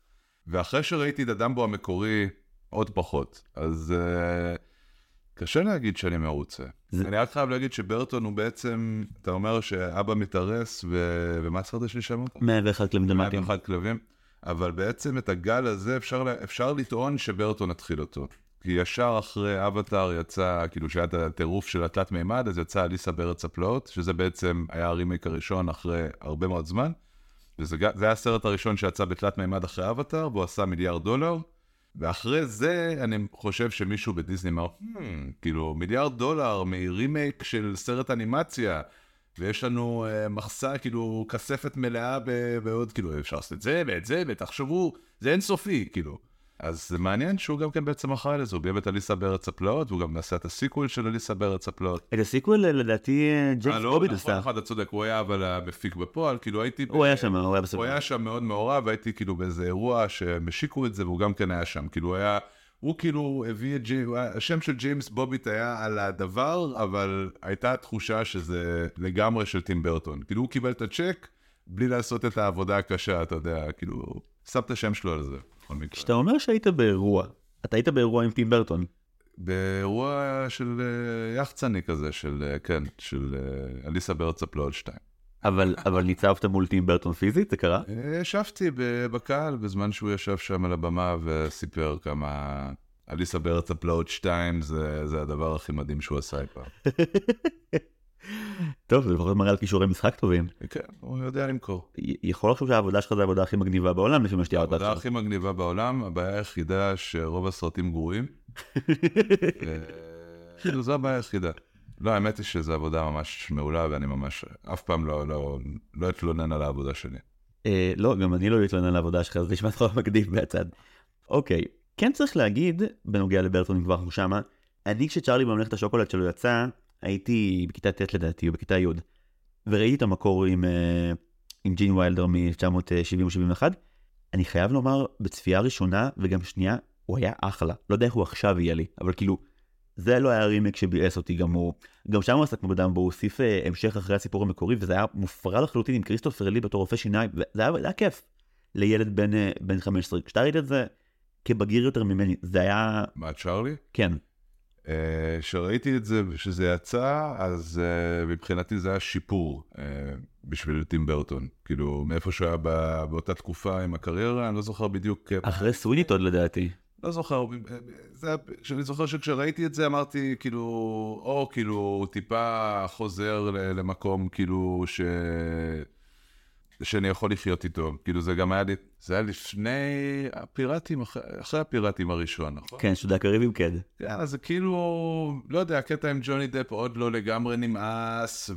ואחרי שראיתי את הדמבו המקורי, עוד פחות. אז uh, קשה להגיד שאני מרוצה. זה- אני רק חייב להגיד שברטון הוא בעצם, אתה אומר שאבא מתארס, ו... ומה הסרט השני שאמרת? 101 כלבים דמטיים. 101 כלבים, אבל בעצם את הגל הזה אפשר, אפשר לטעון שברטון התחיל אותו. כי ישר אחרי אבטאר יצא, כאילו שהיה את הטירוף של התלת מימד, אז יצא אליסה בארץ הפלאות, שזה בעצם היה הרימייק הראשון אחרי הרבה מאוד זמן. וזה היה הסרט הראשון שיצא בתלת מימד אחרי אבטאר, והוא עשה מיליארד דולר. ואחרי זה אני חושב שמישהו בדיסני אמר, "Hmm, כאילו מיליארד דולר מרימייק של סרט אנימציה, ויש לנו אה, מחסה, כאילו כספת מלאה בעוד, כאילו אפשר לעשות את זה ואת זה, ותחשבו, זה אינסופי, כאילו. אז זה מעניין שהוא גם כן בעצם אחראי לזה, הוא ביים את אליסה בארץ הפלאות, והוא גם עשה את ה sequel של אליסה בארץ הפלאות. את ה sequel לדעתי אה, אה, ג'יימס לא, בובין נכון, עשה. אחד, אתה צודק, הוא היה אבל המפיק בפועל, כאילו הייתי... הוא היה שם, הוא היה בסדר. הוא היה שם מאוד מעורב, הייתי כאילו באיזה אירוע שהם השיקו את זה, והוא גם כן היה שם. כאילו היה, הוא כאילו הביא את ג'יימס, השם של ג'יימס בובין היה על הדבר, אבל הייתה תחושה שזה לגמרי של טים ברטון. כאילו הוא קיבל את הצ'ק, בלי לעשות את העבודה הקשה, אתה יודע, כאילו, שם את השם שלו על זה, בכל מקרה. כשאתה אומר שהיית באירוע, אתה היית באירוע עם טים ברטון. באירוע של אה, יחצני כזה, של, אה, כן, של אה, אליסה הפלאות 2. אבל, אבל ניצבת מול טים ברטון פיזית, זה קרה? ישבתי בקהל בזמן שהוא ישב שם על הבמה וסיפר כמה אליסה הפלאות 2 זה, זה הדבר הכי מדהים שהוא עשה אי פעם. טוב, זה לפחות מראה על כישורי משחק טובים. כן, הוא יודע למכור. יכול לחשוב שהעבודה שלך זה העבודה הכי מגניבה בעולם, לפי מה שתיארת העבודה עכשיו. הכי מגניבה בעולם, הבעיה היחידה שרוב הסרטים גרועים. אה, כאילו, זו הבעיה היחידה. לא, האמת היא שזו עבודה ממש מעולה, ואני ממש אף פעם לא, לא, לא אתלונן על העבודה שלי. אה, לא, גם אני לא אתלונן על העבודה שלך, אז נשמע לך מגניב מהצד. אוקיי, כן צריך להגיד, בנוגע לברטון כבר שמה, אני כשצ'ארלי בממלכת השוקולד שלו יצא, הייתי בכיתה ט' לדעתי, או בכיתה י', וראיתי את המקור עם, אה, עם ג'ין ויילדר מ-1970 או 71. אני חייב לומר, בצפייה ראשונה וגם שנייה, הוא היה אחלה. לא יודע איך הוא עכשיו יהיה לי, אבל כאילו, זה לא היה רימייק שביאס אותי גם הוא. גם שם הוא כמו בדמבו הוא הוסיף אה, המשך אחרי הסיפור המקורי, וזה היה מופרע לחלוטין עם כריסטופר לי בתור רופא שיניים, וזה היה, היה כיף. לילד בן, אה, בן 15, כשאתה ראית את זה כבגיר יותר ממני, זה היה, מה, צ'ארלי? כן, כשראיתי את זה ושזה יצא, אז uh, מבחינתי זה היה שיפור uh, בשביל טים ברטון. כאילו, מאיפה שהוא היה בא- באותה תקופה עם הקריירה, אני לא זוכר בדיוק. אה, אחרי סוויניט עוד לדעתי. לא זוכר, זה, היה- שאני זוכר שכשראיתי את זה אמרתי כאילו, או כאילו טיפה חוזר למקום כאילו ש... שאני יכול לחיות איתו, כאילו זה גם היה לי, זה היה לפני הפיראטים, אחרי, הפיראטים הראשון, נכון? כן, שודה קריבים קד. כן, אז זה כאילו, לא יודע, הקטע עם ג'וני דפ עוד לא לגמרי נמאס,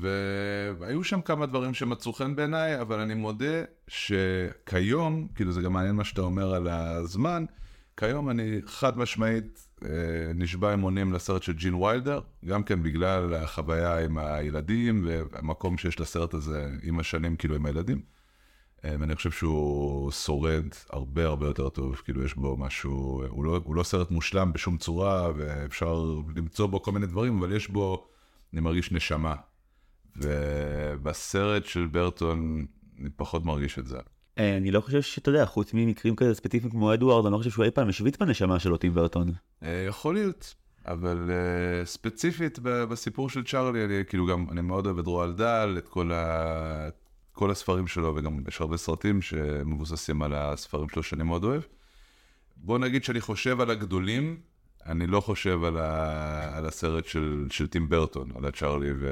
והיו שם כמה דברים שמצאו חן בעיניי, אבל אני מודה שכיום, כאילו זה גם מעניין מה שאתה אומר על הזמן, כיום אני חד משמעית אה, נשבע אמונים לסרט של ג'ין ויילדר, גם כן בגלל החוויה עם הילדים והמקום שיש לסרט הזה עם השנים, כאילו עם הילדים. אה, ואני חושב שהוא שורד הרבה הרבה יותר טוב, כאילו יש בו משהו, הוא לא, הוא לא סרט מושלם בשום צורה, ואפשר למצוא בו כל מיני דברים, אבל יש בו, אני מרגיש נשמה. ובסרט של ברטון, אני פחות מרגיש את זה. אה, אני לא חושב שאתה יודע, חוץ ממקרים כזה ספציפיים כמו אדוארד, אני לא חושב שהוא אי פעם השוויץ בנשמה שלו, טים ברטון. אה, יכול להיות, אבל uh, ספציפית בסיפור של צ'ארלי, אני כאילו גם, אני מאוד אוהב את רועל דל, את כל, ה... כל הספרים שלו, וגם יש הרבה סרטים שמבוססים על הספרים שלו שאני מאוד אוהב. בוא נגיד שאני חושב על הגדולים, אני לא חושב על, ה... על הסרט של, של טים ברטון, על הצ'ארלי ו...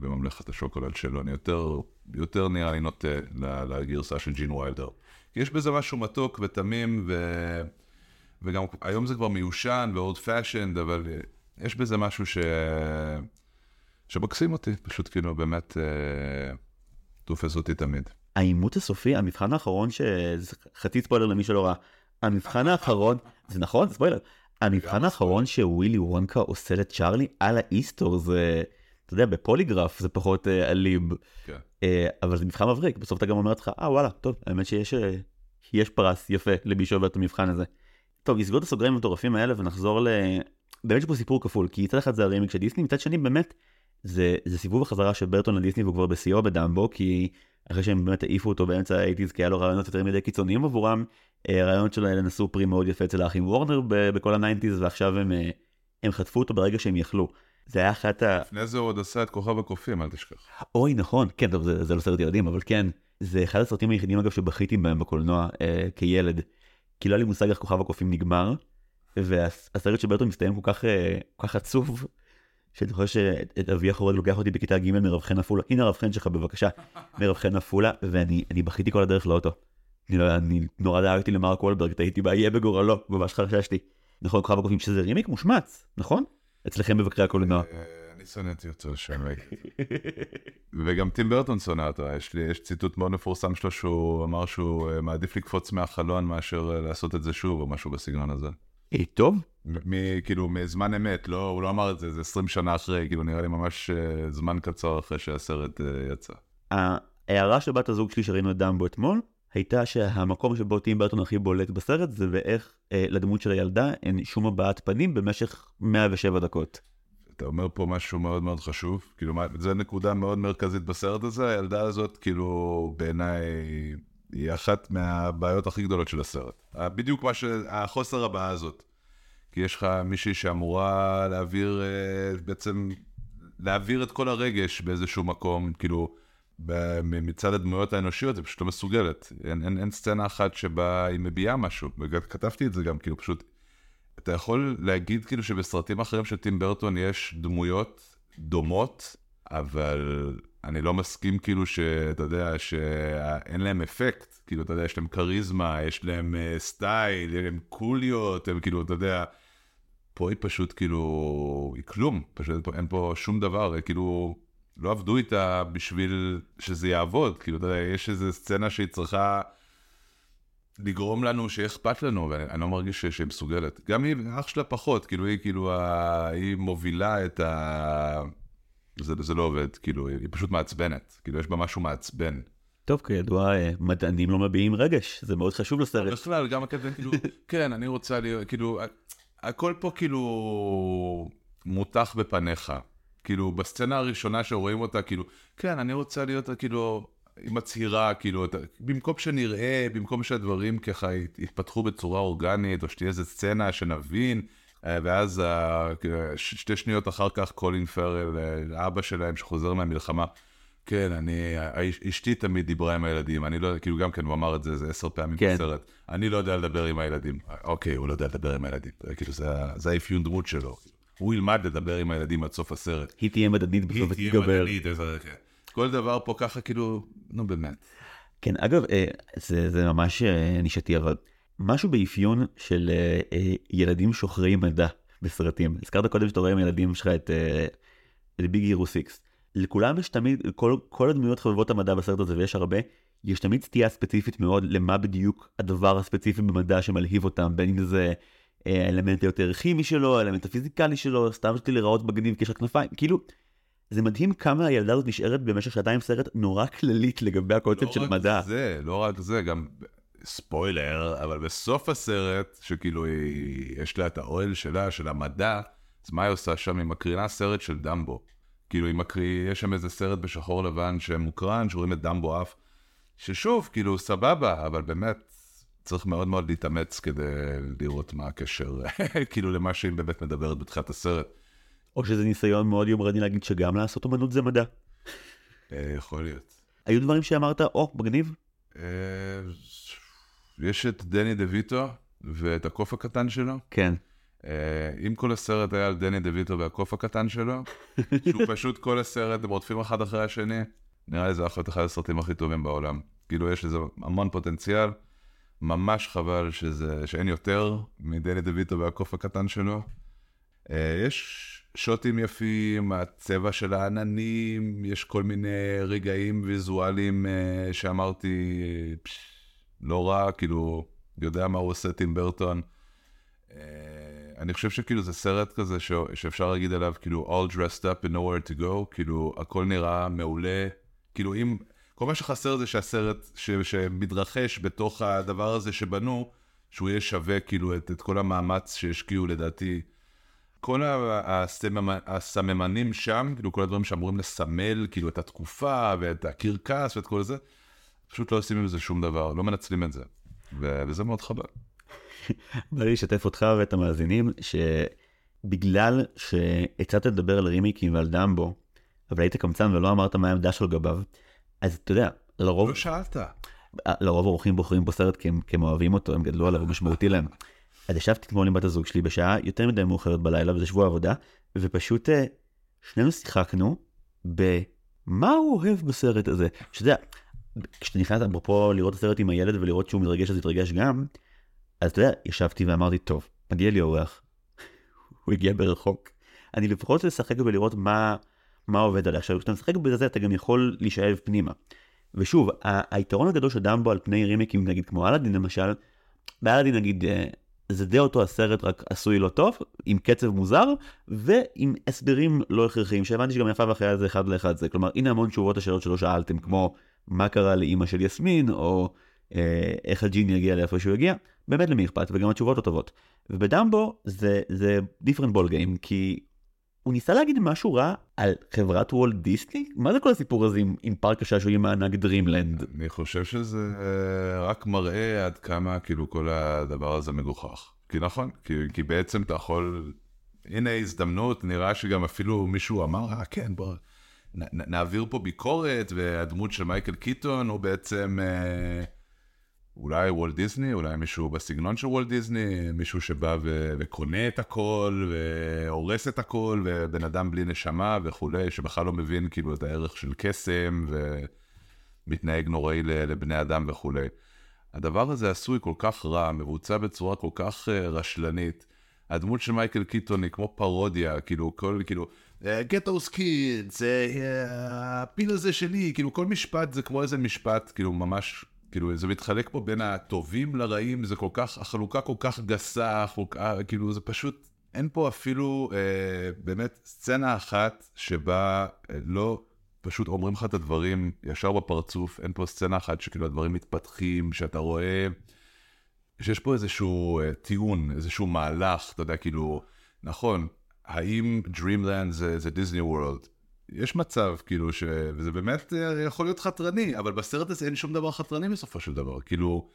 בממלכת השוקולד שלו, אני יותר, יותר נראה לי נוטה לגרסה של ג'ין ויילדר. כי יש בזה משהו מתוק ותמים, ו... וגם היום זה כבר מיושן ו-old fashioned, אבל יש בזה משהו ש... שמקסים אותי, פשוט כאילו באמת אה, תופס אותי תמיד. העימות הסופי, המבחן האחרון, ש... חצי ספוילר למי שלא ראה, המבחן האחרון, זה נכון, ספוילר, המבחן האחרון שווילי וונקה עושה לצ'ארלי על האיסטור זה, אתה יודע, בפוליגרף זה פחות אה, אליב, כן. אה, אבל זה מבחן מבריק, בסוף אתה גם אומר לך, אה וואלה, טוב, האמת שיש אה, יש פרס יפה למי שעובר את המבחן הזה. טוב, נסגור את הסוגריים המטורפים האלה ונחזור ל... באמת יש פה סיפור כפול, כי מצד אחד זה הרימייק של דיסני, מצד שני באמת, זה, זה סיבוב החזרה של ברטון לדיסני והוא כבר בשיאו בדמבו, כי אחרי שהם באמת העיפו אותו באמצע ה eighties, כי היה לו רעיונות יותר מדי קיצוניים עבורם, אה, הרעיונות שלו האלה נשאו פרי מאוד יפה אצל האחים וורנר ב- בכל ה nineties, ועכשיו הם, אה, הם חטפו אותו ברגע שהם יכלו. זה היה אחת ה... לפני זה הוא עוד עשה את כוכב הקופים, אל תשכח. אוי נכון כן טוב זה, זה לא סרט ילדים אבל כן זה אחד הסרטים היחידים אגב שבכיתי בהם בקולנוע אה, כילד. כי לא היה לי מושג איך כוכב הקופים נגמר. והסרט של ברטון מסתיים כל כך אה, כל כך עצוב. שאני זוכר שאת אבי החורג לוקח אותי בכיתה ג' מרב חן עפולה הנה הרב חן שלך בבקשה מרב חן עפולה ואני אני בכיתי כל הדרך לאוטו. אני, לא, אני נורא דאגתי למרק וולברג תהיתי מה יהיה בגורלו ממש חששתי. נכון כוכב הקופים שזה רימיק מושמץ נכון אצלכם מבקרי הקולנוע. אה, אני שונאתי אותו לשם וגם טים ברטון שונא אותו, יש לי, יש ציטוט מאוד מפורסם שלו שהוא אמר שהוא אה, מעדיף לקפוץ מהחלון מאשר אה, לעשות את זה שוב, או משהו בסגנון הזה. טוב כאילו מזמן אמת, לא, הוא לא אמר את זה, זה 20 שנה אחרי, כאילו נראה לי ממש אה, זמן קצר אחרי שהסרט אה, יצא. ההערה של בת הזוג שלי שראינו את דמבו אתמול, הייתה שהמקום שבו טים ברטון הכי בולט בסרט זה באיך אה, לדמות של הילדה אין שום הבעת פנים במשך 107 דקות. אתה אומר פה משהו מאוד מאוד חשוב, כאילו זו נקודה מאוד מרכזית בסרט הזה, הילדה הזאת כאילו בעיניי היא אחת מהבעיות הכי גדולות של הסרט. בדיוק מה ש... החוסר הבעה הזאת. כי יש לך מישהי שאמורה להעביר אה, בעצם, להעביר את כל הרגש באיזשהו מקום, כאילו מצד הדמויות האנושיות זה פשוט לא מסוגלת. אין, אין, אין סצנה אחת שבה היא מביעה משהו, וכתבתי את זה גם, כאילו פשוט אתה יכול להגיד כאילו שבסרטים אחרים של טים ברטון יש דמויות דומות, אבל אני לא מסכים כאילו שאתה יודע שאין להם אפקט, כאילו אתה יודע, יש להם כריזמה, יש להם uh, סטייל, יש להם קוליות, הם כאילו, אתה יודע, פה היא פשוט כאילו, היא כלום, פשוט אין פה, שום דבר, כאילו, לא עבדו איתה בשביל שזה יעבוד, כאילו, אתה יודע, יש איזו סצנה שהיא צריכה... לגרום לנו שיהיה אכפת לנו, ואני לא מרגיש שהיא מסוגלת. גם היא, אח שלה פחות, כאילו היא כאילו. היא מובילה את ה... זה, זה לא עובד, כאילו, היא פשוט מעצבנת, כאילו יש בה משהו מעצבן. טוב, כידוע, אה, מדענים לא מביעים רגש, זה מאוד חשוב לסרט. בכלל, גם הקטע, כאילו, כן, אני רוצה להיות, כאילו, הכל פה כאילו מותח בפניך. כאילו, בסצנה הראשונה שרואים אותה, כאילו, כן, אני רוצה להיות, כאילו, היא מצהירה, כאילו, אתה, במקום שנראה, במקום שהדברים ככה ית- יתפתחו בצורה אורגנית, או שתהיה איזה סצנה שנבין, ואז אה, שתי שניות אחר כך קולין פרל, אה, אבא שלהם שחוזר מהמלחמה, כן, אני, אשתי תמיד דיברה עם הילדים, אני לא, כאילו גם כן, הוא אמר את זה איזה עשר פעמים כן. בסרט. אני לא יודע לדבר עם הילדים. אוקיי, הוא לא יודע לדבר עם הילדים. כאילו, זה זה האפיון דמות שלו. הוא ילמד לדבר עם הילדים עד סוף הסרט. היא תהיה מדענית בסוף היא ותתגבר. תהיה מדענית, איזה- כן. כל דבר פה ככה, כאילו, נו באמת. כן, אגב, אה, זה, זה ממש אה, נישתי, אבל משהו באפיון של אה, אה, ילדים שוחרי מדע בסרטים. הזכרת קודם שאתה רואה עם הילדים שלך את, אה, Big Hero Six. לכולם יש תמיד, כל, כל הדמויות חובבות המדע בסרט הזה, ויש הרבה, יש תמיד סטייה ספציפית מאוד למה בדיוק הדבר הספציפי במדע שמלהיב אותם, בין אם זה אה, האלמנט היותר כימי שלו, האלמנט הפיזיקלי שלו, סתם שלי להיראות מגניב כי יש לה כנפיים, כאילו, זה מדהים כמה הילדה הזאת נשארת במשך שעתיים סרט נורא כללית לגבי הקונספט של לא רק מדע. זה, לא רק זה, גם ספוילר, אבל בסוף הסרט, שכאילו היא, יש לה את האוהל שלה, של המדע, אז מה היא עושה שם? היא מקרינה סרט של דמבו. כאילו היא מקריא, יש שם איזה סרט בשחור לבן שמוקרן, שרואים את דמבו עף, ששוב, כאילו סבבה, אבל באמת צריך מאוד מאוד להתאמץ כדי לראות מה הקשר, כאילו למה שהיא באמת מדברת בתחילת הסרט. או שזה ניסיון מאוד יומרני להגיד שגם לעשות אומנות זה מדע. אה, יכול להיות. היו דברים שאמרת, או, מגניב? יש את דני דה ויטו ואת הקוף הקטן שלו. כן. אה, אם כל הסרט היה על דני דה ויטו והקוף הקטן שלו, שהוא פשוט כל הסרט, הם רודפים אחד אחרי השני, נראה לי זה יכול להיות אחד הסרטים הכי טובים בעולם. כאילו יש לזה המון פוטנציאל, ממש חבל שזה, שאין יותר מדני דה ויטו והקוף הקטן שלו. אה, יש שוטים יפים, הצבע של העננים, יש כל מיני רגעים ויזואליים אה, שאמרתי, פש, לא רע, כאילו, יודע מה הוא עושה טים ברטון. אה, אני חושב שכאילו זה סרט כזה ש... שאפשר להגיד עליו כאילו all dressed up and nowhere to go, כאילו הכל נראה מעולה, כאילו אם, כל מה שחסר זה שהסרט ש... שמתרחש בתוך הדבר הזה שבנו, שהוא יהיה שווה כאילו את, את כל המאמץ שהשקיעו לדעתי. כל ה- הסממ- הסממנים שם, כאילו כל הדברים שאמורים לסמל כאילו את התקופה ואת הקרקס ואת כל זה, פשוט לא עושים עם זה שום דבר, לא מנצלים את זה. וזה מאוד חבל. בא לי לשתף אותך ואת המאזינים, שבגלל שהצעת לדבר על רימיקים ועל דמבו, אבל היית קמצן ולא אמרת מה העמדה שלו לגביו, אז אתה יודע, לרוב, לא שאלת. לרוב האורחים בוחרים בו סרט כי הם, כי הם אוהבים אותו, הם גדלו עליו, הוא משמעותי להם. אז ישבתי אתמול עם בת הזוג שלי בשעה יותר מדי מאוחרת בלילה, וזה שבוע עבודה, ופשוט אה, שנינו שיחקנו במה הוא אוהב בסרט הזה. שאתה יודע, כשאתה נכנס אפרופו לראות את הסרט עם הילד ולראות שהוא מתרגש אז יתרגש גם, אז אתה יודע, ישבתי ואמרתי, טוב, מגיע לי אורח, הוא הגיע ברחוק. אני לפחות לשחק ולראות מה, מה עובד עליה. עכשיו, כשאתה משחק בזה, אתה גם יכול להישאב פנימה. ושוב, היתרון הגדול של דמבו על פני רימיקים, נגיד כמו אלאדין למשל, באלאדין נגיד, אה, זה די אותו הסרט, רק עשוי לא טוב, עם קצב מוזר, ועם הסברים לא הכרחיים, שהבנתי שגם יפה ואחרי זה אחד לאחד זה. כלומר, הנה המון תשובות לשאלות שלא שאלתם, כמו מה קרה לאימא של יסמין, או אה, איך הג'יני יגיע לאיפה שהוא יגיע, באמת למי אכפת, וגם התשובות לא טובות. ובדמבו זה, זה different ball game, כי הוא ניסה להגיד משהו רע על חברת וולט דיסני? מה זה כל הסיפור הזה עם, עם פארק השעשועים הענק דרימלנד? אני חושב שזה אה, רק מראה עד כמה כאילו כל הדבר הזה מגוחך. כי נכון, כי, כי בעצם אתה יכול, הנה הזדמנות, נראה שגם אפילו מישהו אמר, אה כן, בוא נעביר פה ביקורת, והדמות של מייקל קיטון הוא בעצם אה, אולי וולט דיסני, אולי מישהו בסגנון של וולט דיסני, מישהו שבא ו, וקונה את הכל, והורס את הכל, ובן אדם בלי נשמה וכולי, שבכלל לא מבין כאילו את הערך של קסם, ו... מתנהג נוראי לבני אדם וכולי. הדבר הזה עשוי כל כך רע, מבוצע בצורה כל כך uh, רשלנית. הדמות של מייקל קיטון היא כמו פרודיה, כאילו, כל, כאילו, get those kids, אה, הפיל הזה שלי, כאילו, כל משפט זה כמו איזה משפט, כאילו, ממש, כאילו, זה מתחלק פה בין הטובים לרעים, זה כל כך, החלוקה כל כך גסה, חוקה, כאילו, זה פשוט, אין פה אפילו, אה, באמת, סצנה אחת שבה אה, לא פשוט אומרים לך את הדברים ישר בפרצוף, אין פה סצנה אחת שכאילו הדברים מתפתחים, שאתה רואה שיש פה איזשהו uh, טיעון, איזשהו מהלך, אתה יודע, כאילו, נכון, האם Dreamland זה, זה דיסני וורלד? יש מצב, כאילו, ש... וזה באמת uh, יכול להיות חתרני, אבל בסרט הזה אין שום דבר חתרני בסופו של דבר. כאילו,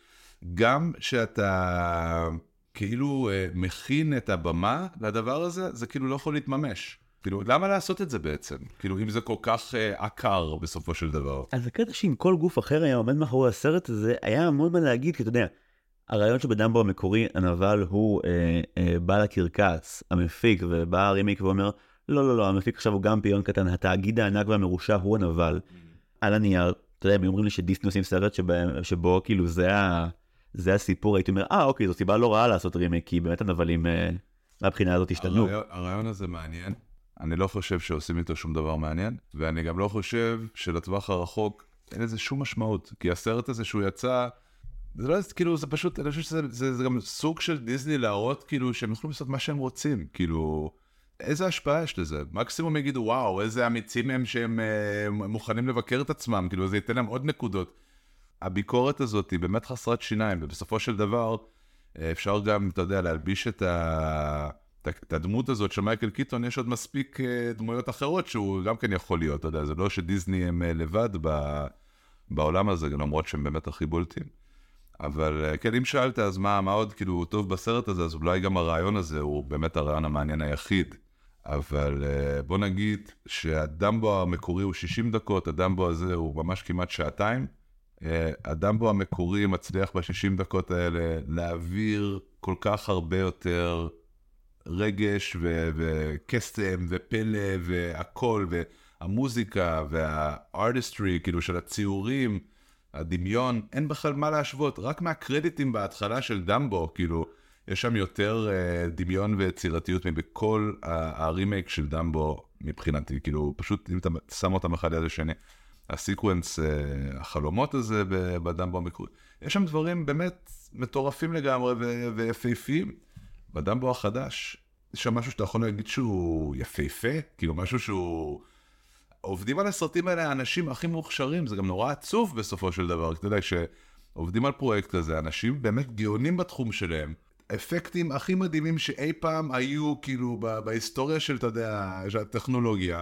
גם שאתה כאילו uh, מכין את הבמה לדבר הזה, זה כאילו לא יכול להתממש. כאילו, למה לעשות את זה בעצם? כאילו, אם זה כל כך אה, עקר בסופו של דבר. אז הקטע שאם כל גוף אחר היה עומד מאחורי הסרט הזה, היה המון מה להגיד, כי אתה יודע, הרעיון שבדמבו המקורי, הנבל הוא אה, אה, בעל הקרקס, המפיק, ובא הרימיק ואומר, לא, לא, לא, המפיק עכשיו הוא גם פיון קטן, התאגיד הענק והמרושע הוא הנבל. על הנייר, אתה יודע, הם אומרים לי שדיסני עושים סרט שבו, שבו כאילו זה, ה, זה הסיפור, הייתי אומר, אה, אוקיי, זו סיבה לא רעה לעשות רימיק, כי באמת הנבלים אה, מהבחינה הזאת השתנו. הרעיון, הרעיון הזה מעניין. אני לא חושב שעושים איתו שום דבר מעניין, ואני גם לא חושב שלטווח הרחוק אין לזה שום משמעות, כי הסרט הזה שהוא יצא, זה לא, כאילו, זה פשוט, אני חושב שזה זה, זה גם סוג של דיסני להראות, כאילו, שהם יכולים לעשות מה שהם רוצים, כאילו, איזה השפעה יש לזה? מקסימום יגידו, וואו, איזה אמיצים הם שהם אה, מוכנים לבקר את עצמם, כאילו, זה ייתן להם עוד נקודות. הביקורת הזאת היא באמת חסרת שיניים, ובסופו של דבר, אה, אפשר גם, אתה יודע, להלביש את ה... את הדמות הזאת של מייקל קיטון, יש עוד מספיק אה, דמויות אחרות שהוא גם כן יכול להיות, אתה יודע, זה לא שדיסני הם אה, לבד ב, בעולם הזה, למרות שהם באמת הכי בולטים. אבל אה, כן, אם שאלת אז מה, מה עוד כאילו טוב בסרט הזה, אז אולי גם הרעיון הזה הוא באמת הרעיון המעניין היחיד. אבל בוא נגיד שהדמבו המקורי הוא 60 דקות, הדמבו הזה הוא ממש כמעט שעתיים. הדמבו המקורי מצליח ב-60 דקות האלה להעביר כל כך הרבה יותר רגש ו- וקסם ופלא והכל, והמוזיקה והארטיסטרי, כאילו של הציורים, הדמיון, אין בכלל מה להשוות, רק מהקרדיטים בהתחלה של דמבו, כאילו, יש שם יותר uh, דמיון ויצירתיות מבכל הרימייק של דמבו מבחינתי, כאילו, פשוט אם אתה שם אותם אחד ליד השני. הסיקוונס, uh, החלומות הזה בדמבו המקורי, יש שם דברים באמת מטורפים לגמרי ויפהפיים. בדמבו החדש, יש שם משהו שאתה יכול להגיד שהוא יפהפה, כאילו משהו שהוא... עובדים על הסרטים האלה האנשים הכי מוכשרים, זה גם נורא עצוב בסופו של דבר, אתה יודע, שעובדים על פרויקט כזה, אנשים באמת גאונים בתחום שלהם, אפקטים הכי מדהימים שאי פעם היו כאילו בהיסטוריה של, אתה יודע, של הטכנולוגיה.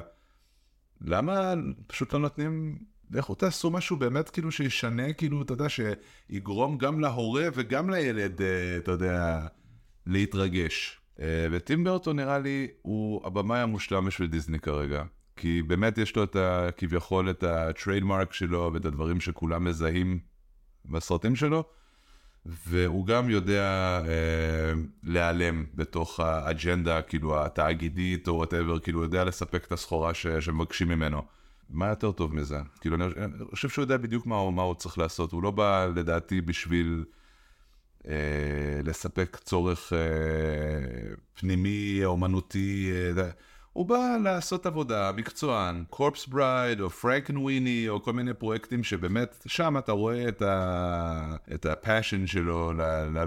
למה פשוט לא נותנים, לכו תעשו משהו באמת כאילו שישנה, כאילו, אתה יודע, שיגרום גם להורה וגם לילד, אה, אתה יודע, להתרגש. אה, וטים ברטון נראה לי הוא הבמאי המושלם בשביל דיסני כרגע. כי באמת יש לו את ה... כביכול את ה trademark שלו ואת הדברים שכולם מזהים בסרטים שלו, והוא גם יודע אה, להיעלם בתוך האג'נדה, כאילו התאגידית או whatever, כאילו הוא יודע לספק את הסחורה ש... שמבקשים ממנו. מה יותר טוב מזה? כאילו אני חושב שהוא יודע בדיוק מה מה הוא צריך לעשות, הוא לא בא לדעתי בשביל... אה, לספק צורך אה, פנימי, אומנותי. אה, הוא בא לעשות עבודה, מקצוען, Corpse Bride או Frankenweenie או כל מיני פרויקטים שבאמת, שם אתה רואה את, ה... את ה passion שלו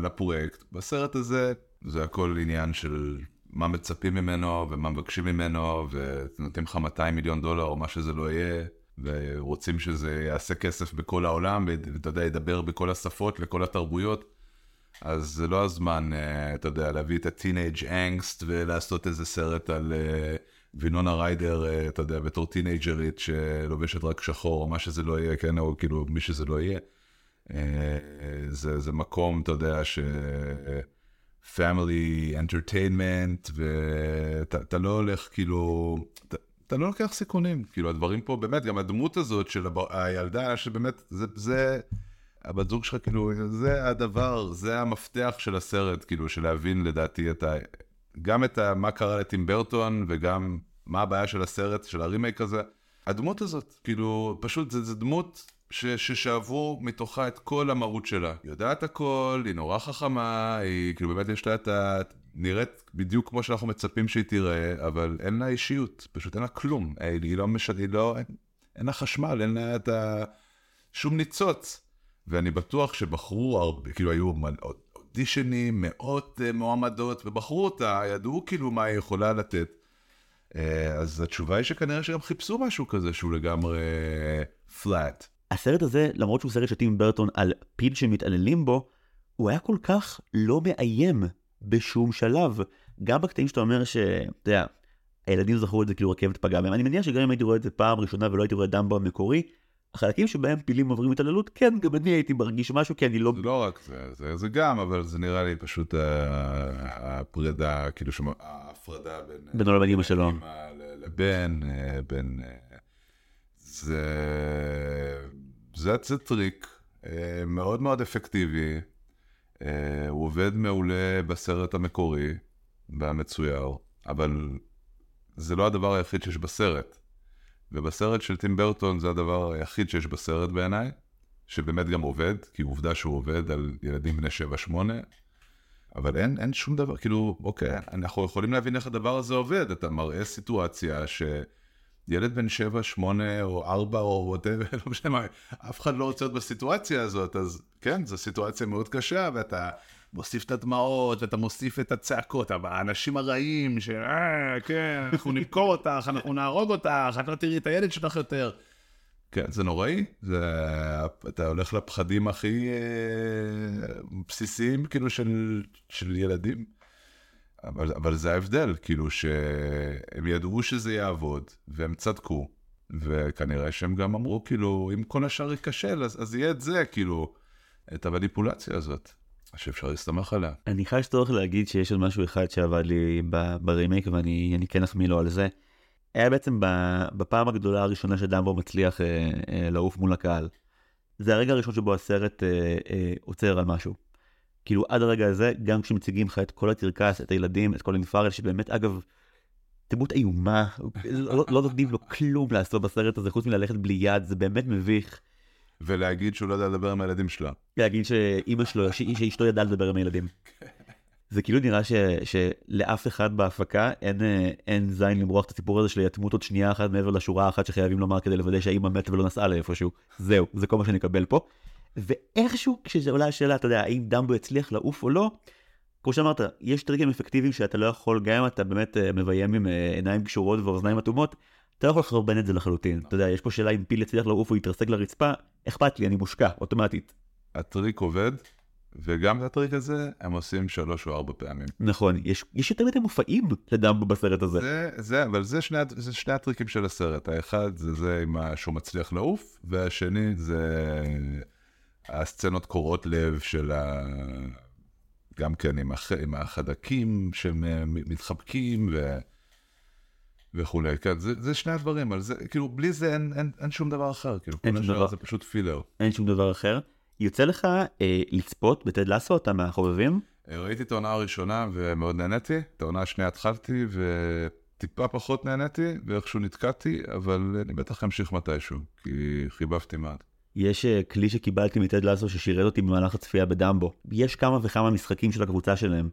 לפרויקט. בסרט הזה זה הכל עניין של מה מצפים ממנו ומה מבקשים ממנו ונותנים לך 200 מיליון דולר או מה שזה לא יהיה. ורוצים שזה יעשה כסף בכל העולם ואתה יודע, ידבר בכל השפות לכל התרבויות. אז זה לא הזמן, uh, אתה יודע, להביא את הטינג' אנגסט ולעשות איזה סרט על uh, וינונה ריידר, uh, אתה יודע, בתור טינג'רית שלובשת רק שחור, או מה שזה לא יהיה, כן, או כאילו מי שזה לא יהיה. זה, זה מקום, אתה יודע, ש... family entertainment, ואתה לא הולך כאילו, אתה, אתה לא לוקח סיכונים, כאילו הדברים פה באמת, גם הדמות הזאת של הילדה, שבאמת, זה, זה הבת זוג שלך, כאילו, זה הדבר, זה המפתח של הסרט, כאילו, של להבין לדעתי את ה... גם את ה... מה קרה לטים ברטון, וגם מה הבעיה של הסרט, של הרימייק הזה. הדמות הזאת, כאילו, פשוט, זה דמות ש, ששאבו מתוכה את כל המהות שלה. היא יודעת הכל, היא נורא חכמה, היא כאילו באמת יש לה את ה... נראית בדיוק כמו שאנחנו מצפים שהיא תיראה, אבל אין לה אישיות, פשוט אין לה כלום. היא לא משנה, היא לא... אין לה חשמל, אין לה את ה... שום ניצוץ. ואני בטוח שבחרו הרבה, כאילו היו אודישנים, מאות uh, מועמדות, ובחרו אותה, ידעו כאילו מה היא יכולה לתת. Uh, אז התשובה היא שכנראה שגם חיפשו משהו כזה שהוא לגמרי פלאט. Uh, הסרט הזה, למרות שהוא סרט של טים ברטון על פיל שמתעללים בו, הוא היה כל כך לא מאיים בשום שלב. גם בקטעים שאתה אומר ש... אתה יודע, הילדים זכרו את זה כאילו רכבת פגעה בהם. אני מניח שגם אם הייתי רואה את זה פעם ראשונה ולא הייתי רואה דמבו המקורי, החלקים שבהם פילים עוברים התעללות, כן, גם אני הייתי מרגיש משהו, כי אני לא... זה לא רק זה, זה, זה גם, אבל זה נראה לי פשוט אה, הפרידה, כאילו, שמה, ההפרדה בין... בינו לבין אמא שלו. אמא ל- לבן, אה, בין... אה, זה... זה, זה טריק אה, מאוד מאוד אפקטיבי. אה, הוא עובד מעולה בסרט המקורי והמצויר, אבל זה לא הדבר היחיד שיש בסרט. ובסרט של טים ברטון זה הדבר היחיד שיש בסרט בעיניי, שבאמת גם עובד, כי עובדה שהוא עובד על ילדים בני 7-8, אבל אין, אין שום דבר, כאילו, אוקיי, אנחנו יכולים להבין איך הדבר הזה עובד, אתה מראה סיטואציה שילד בן 7, 8 או 4 או whatever, לא משנה מה, אף אחד לא רוצה להיות בסיטואציה הזאת, אז כן, זו סיטואציה מאוד קשה, ואתה מוסיף את הדמעות, ואתה מוסיף את הצעקות, אבל האנשים הרעים, ש... אה, כן, אנחנו נמכור אותך, אנחנו נהרוג אותך, את לא תראי את הילד שלך יותר. כן, זה נוראי, זה, אתה הולך לפחדים הכי אה, בסיסיים, כאילו, של, של ילדים. אבל, אבל זה ההבדל, כאילו, שהם ידעו שזה יעבוד, והם צדקו, וכנראה שהם גם אמרו, כאילו, אם כל השאר ייכשל, אז, אז יהיה את זה, כאילו, את המניפולציה הזאת, שאפשר להסתמך עליה. אני חייב שצריך להגיד שיש עוד משהו אחד שעבד לי ברימייק ואני אני כן אחמיא לו על זה. היה בעצם בפעם הגדולה הראשונה שדמבו מצליח אה, אה, לעוף מול הקהל. זה הרגע הראשון שבו הסרט אה, אה, עוצר על משהו. כאילו עד הרגע הזה, גם כשמציגים לך את כל הקרקס, את הילדים, את כל פארל, שבאמת אגב, דמות איומה, לא, לא נותנים לו כלום לעשות בסרט הזה חוץ מללכת בלי יד, זה באמת מביך. ולהגיד שהוא לא יודע לדבר עם הילדים שלה. להגיד שאימא שלו, שאשתו ידעה לדבר עם הילדים. זה כאילו נראה ש, שלאף אחד בהפקה אין, אה, אין זין למרוח את הסיפור הזה של יתמות עוד שנייה אחת מעבר לשורה האחת שחייבים לומר כדי לוודא שהאימא מתה ולא נסעה לאיפשהו. זהו, זה כל מה שנקבל פה. ואיכשהו כשעולה השאלה, אתה יודע, האם דמבו יצליח לעוף או לא, כמו שאמרת, יש טריקים אפקטיביים שאתה לא יכול, גם אם אתה באמת אה, מביים עם אה, עיניים קשורות ואוזניים אטומות, אתה לא יכול לחרבן את זה לחלוטין. אתה יודע, יש פה שאלה אם פיל יצליח לעוף או יתרסק לרצפה, אכפת לי, אני מושקע, אוטומטית. הטריק עובד, וגם את הטריק הזה הם עושים שלוש או ארבע פעמים. נכון, יש, יש יותר מדי מופעים לדמבו בסרט הזה. זה, זה, אבל זה שני, זה שני הטריקים של הסרט. האחד זה זה עם שהוא מצליח לעוף, והשני זה הסצנות קורעות לב של ה... גם כן עם, הח... עם החדקים שמתחבקים ו... וכולי. כן, זה, זה שני הדברים, אבל זה, כאילו, בלי זה אין, אין, אין שום דבר אחר. כאילו, כל השאר דבר. זה פשוט פילר. אין שום דבר אחר. יוצא לך אה, לצפות בטד לסו, אתה מהחובבים? ראיתי את העונה הראשונה ומאוד נהניתי, את העונה השנייה התחלתי וטיפה פחות נהניתי ואיכשהו נתקעתי, אבל אני בטח אמשיך מתישהו, כי חיבבתי מעט. יש אה, כלי שקיבלתי מטד לסו ששירת אותי במהלך הצפייה בדמבו. יש כמה וכמה משחקים של הקבוצה שלהם.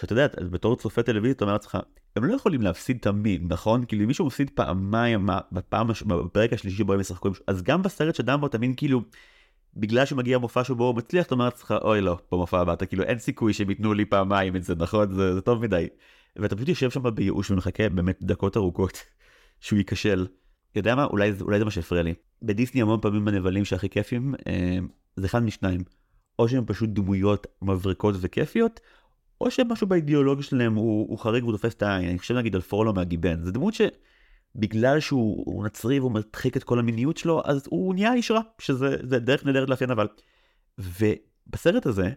שאתה יודע, בתור צופה טלוויזיה אתה אומר לעצמך, הם לא יכולים להפסיד תמיד, נכון? כאילו אם מישהו מפסיד פעמיים, בפעם, בפרק השלישי שבו הם משחקו, אז גם בסרט של דמבו מבין כאילו, בגלל שמגיע מופע שבו הוא מצליח, אתה אומר לעצמך, אוי לא, במופע הבא, אתה כאילו אין סיכוי שהם ייתנו לי פעמיים את זה, נכון? זה, זה טוב מדי. ואתה פשוט יושב שם בייאוש ומחכה באמת דקות ארוכות שהוא ייכשל. יודע מה? אולי, אולי זה מה שהפריע לי. בדיסני המון פעמים הנבלים שהכי כיפים, אה, זה אחד משניים. או שהם פשוט דמויות מבריקות וכיפיות, או שמשהו באידיאולוגיה שלהם הוא, הוא חריג והוא תופס את העין. אני חושב נגיד על פרולו מהגיבן. זה דמות שבגלל שהוא הוא נצרי והוא מדחיק את כל המיניות שלו, אז הוא נהיה איש רע, שזה זה דרך נהדרת לאפיין אבל. ובסרט הזה,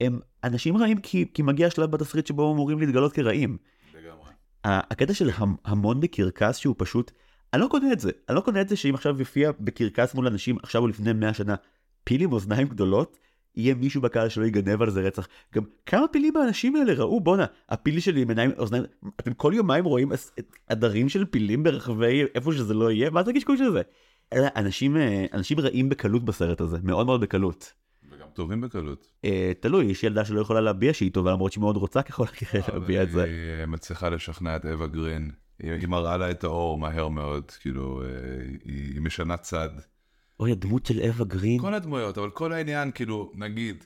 הם אנשים רעים כי, כי מגיע שלב בתסריט שבו הם אמורים להתגלות כרעים. לגמרי. הקטע של המ- המון בקרקס שהוא פשוט, אני לא קונה את זה. אני לא קונה את זה שאם עכשיו יופיע בקרקס מול אנשים עכשיו או לפני 100 שנה, פיל עם אוזניים גדולות, יהיה מישהו בקהל שלא יגנב על זה רצח. גם כמה פילים האנשים האלה ראו, בואנה, הפיל שלי עם עיניים, אוזניים, אתם כל יומיים רואים עדרים של פילים ברחבי איפה שזה לא יהיה? מה זה הקשקוש הזה? אנשים, אה, אנשים רעים בקלות בסרט הזה, מאוד מאוד בקלות. וגם טובים בקלות. אה, תלוי, יש ילדה שלא יכולה להביע שהיא טובה למרות שהיא מאוד רוצה ככל הנראה להביע את זה. היא מצליחה לשכנע את אווה גרין. היא מראה לה את האור מהר מאוד, כאילו, אה, היא משנה צד. אוי, הדמות של אווה גרין. כל הדמויות, אבל כל העניין, כאילו, נגיד,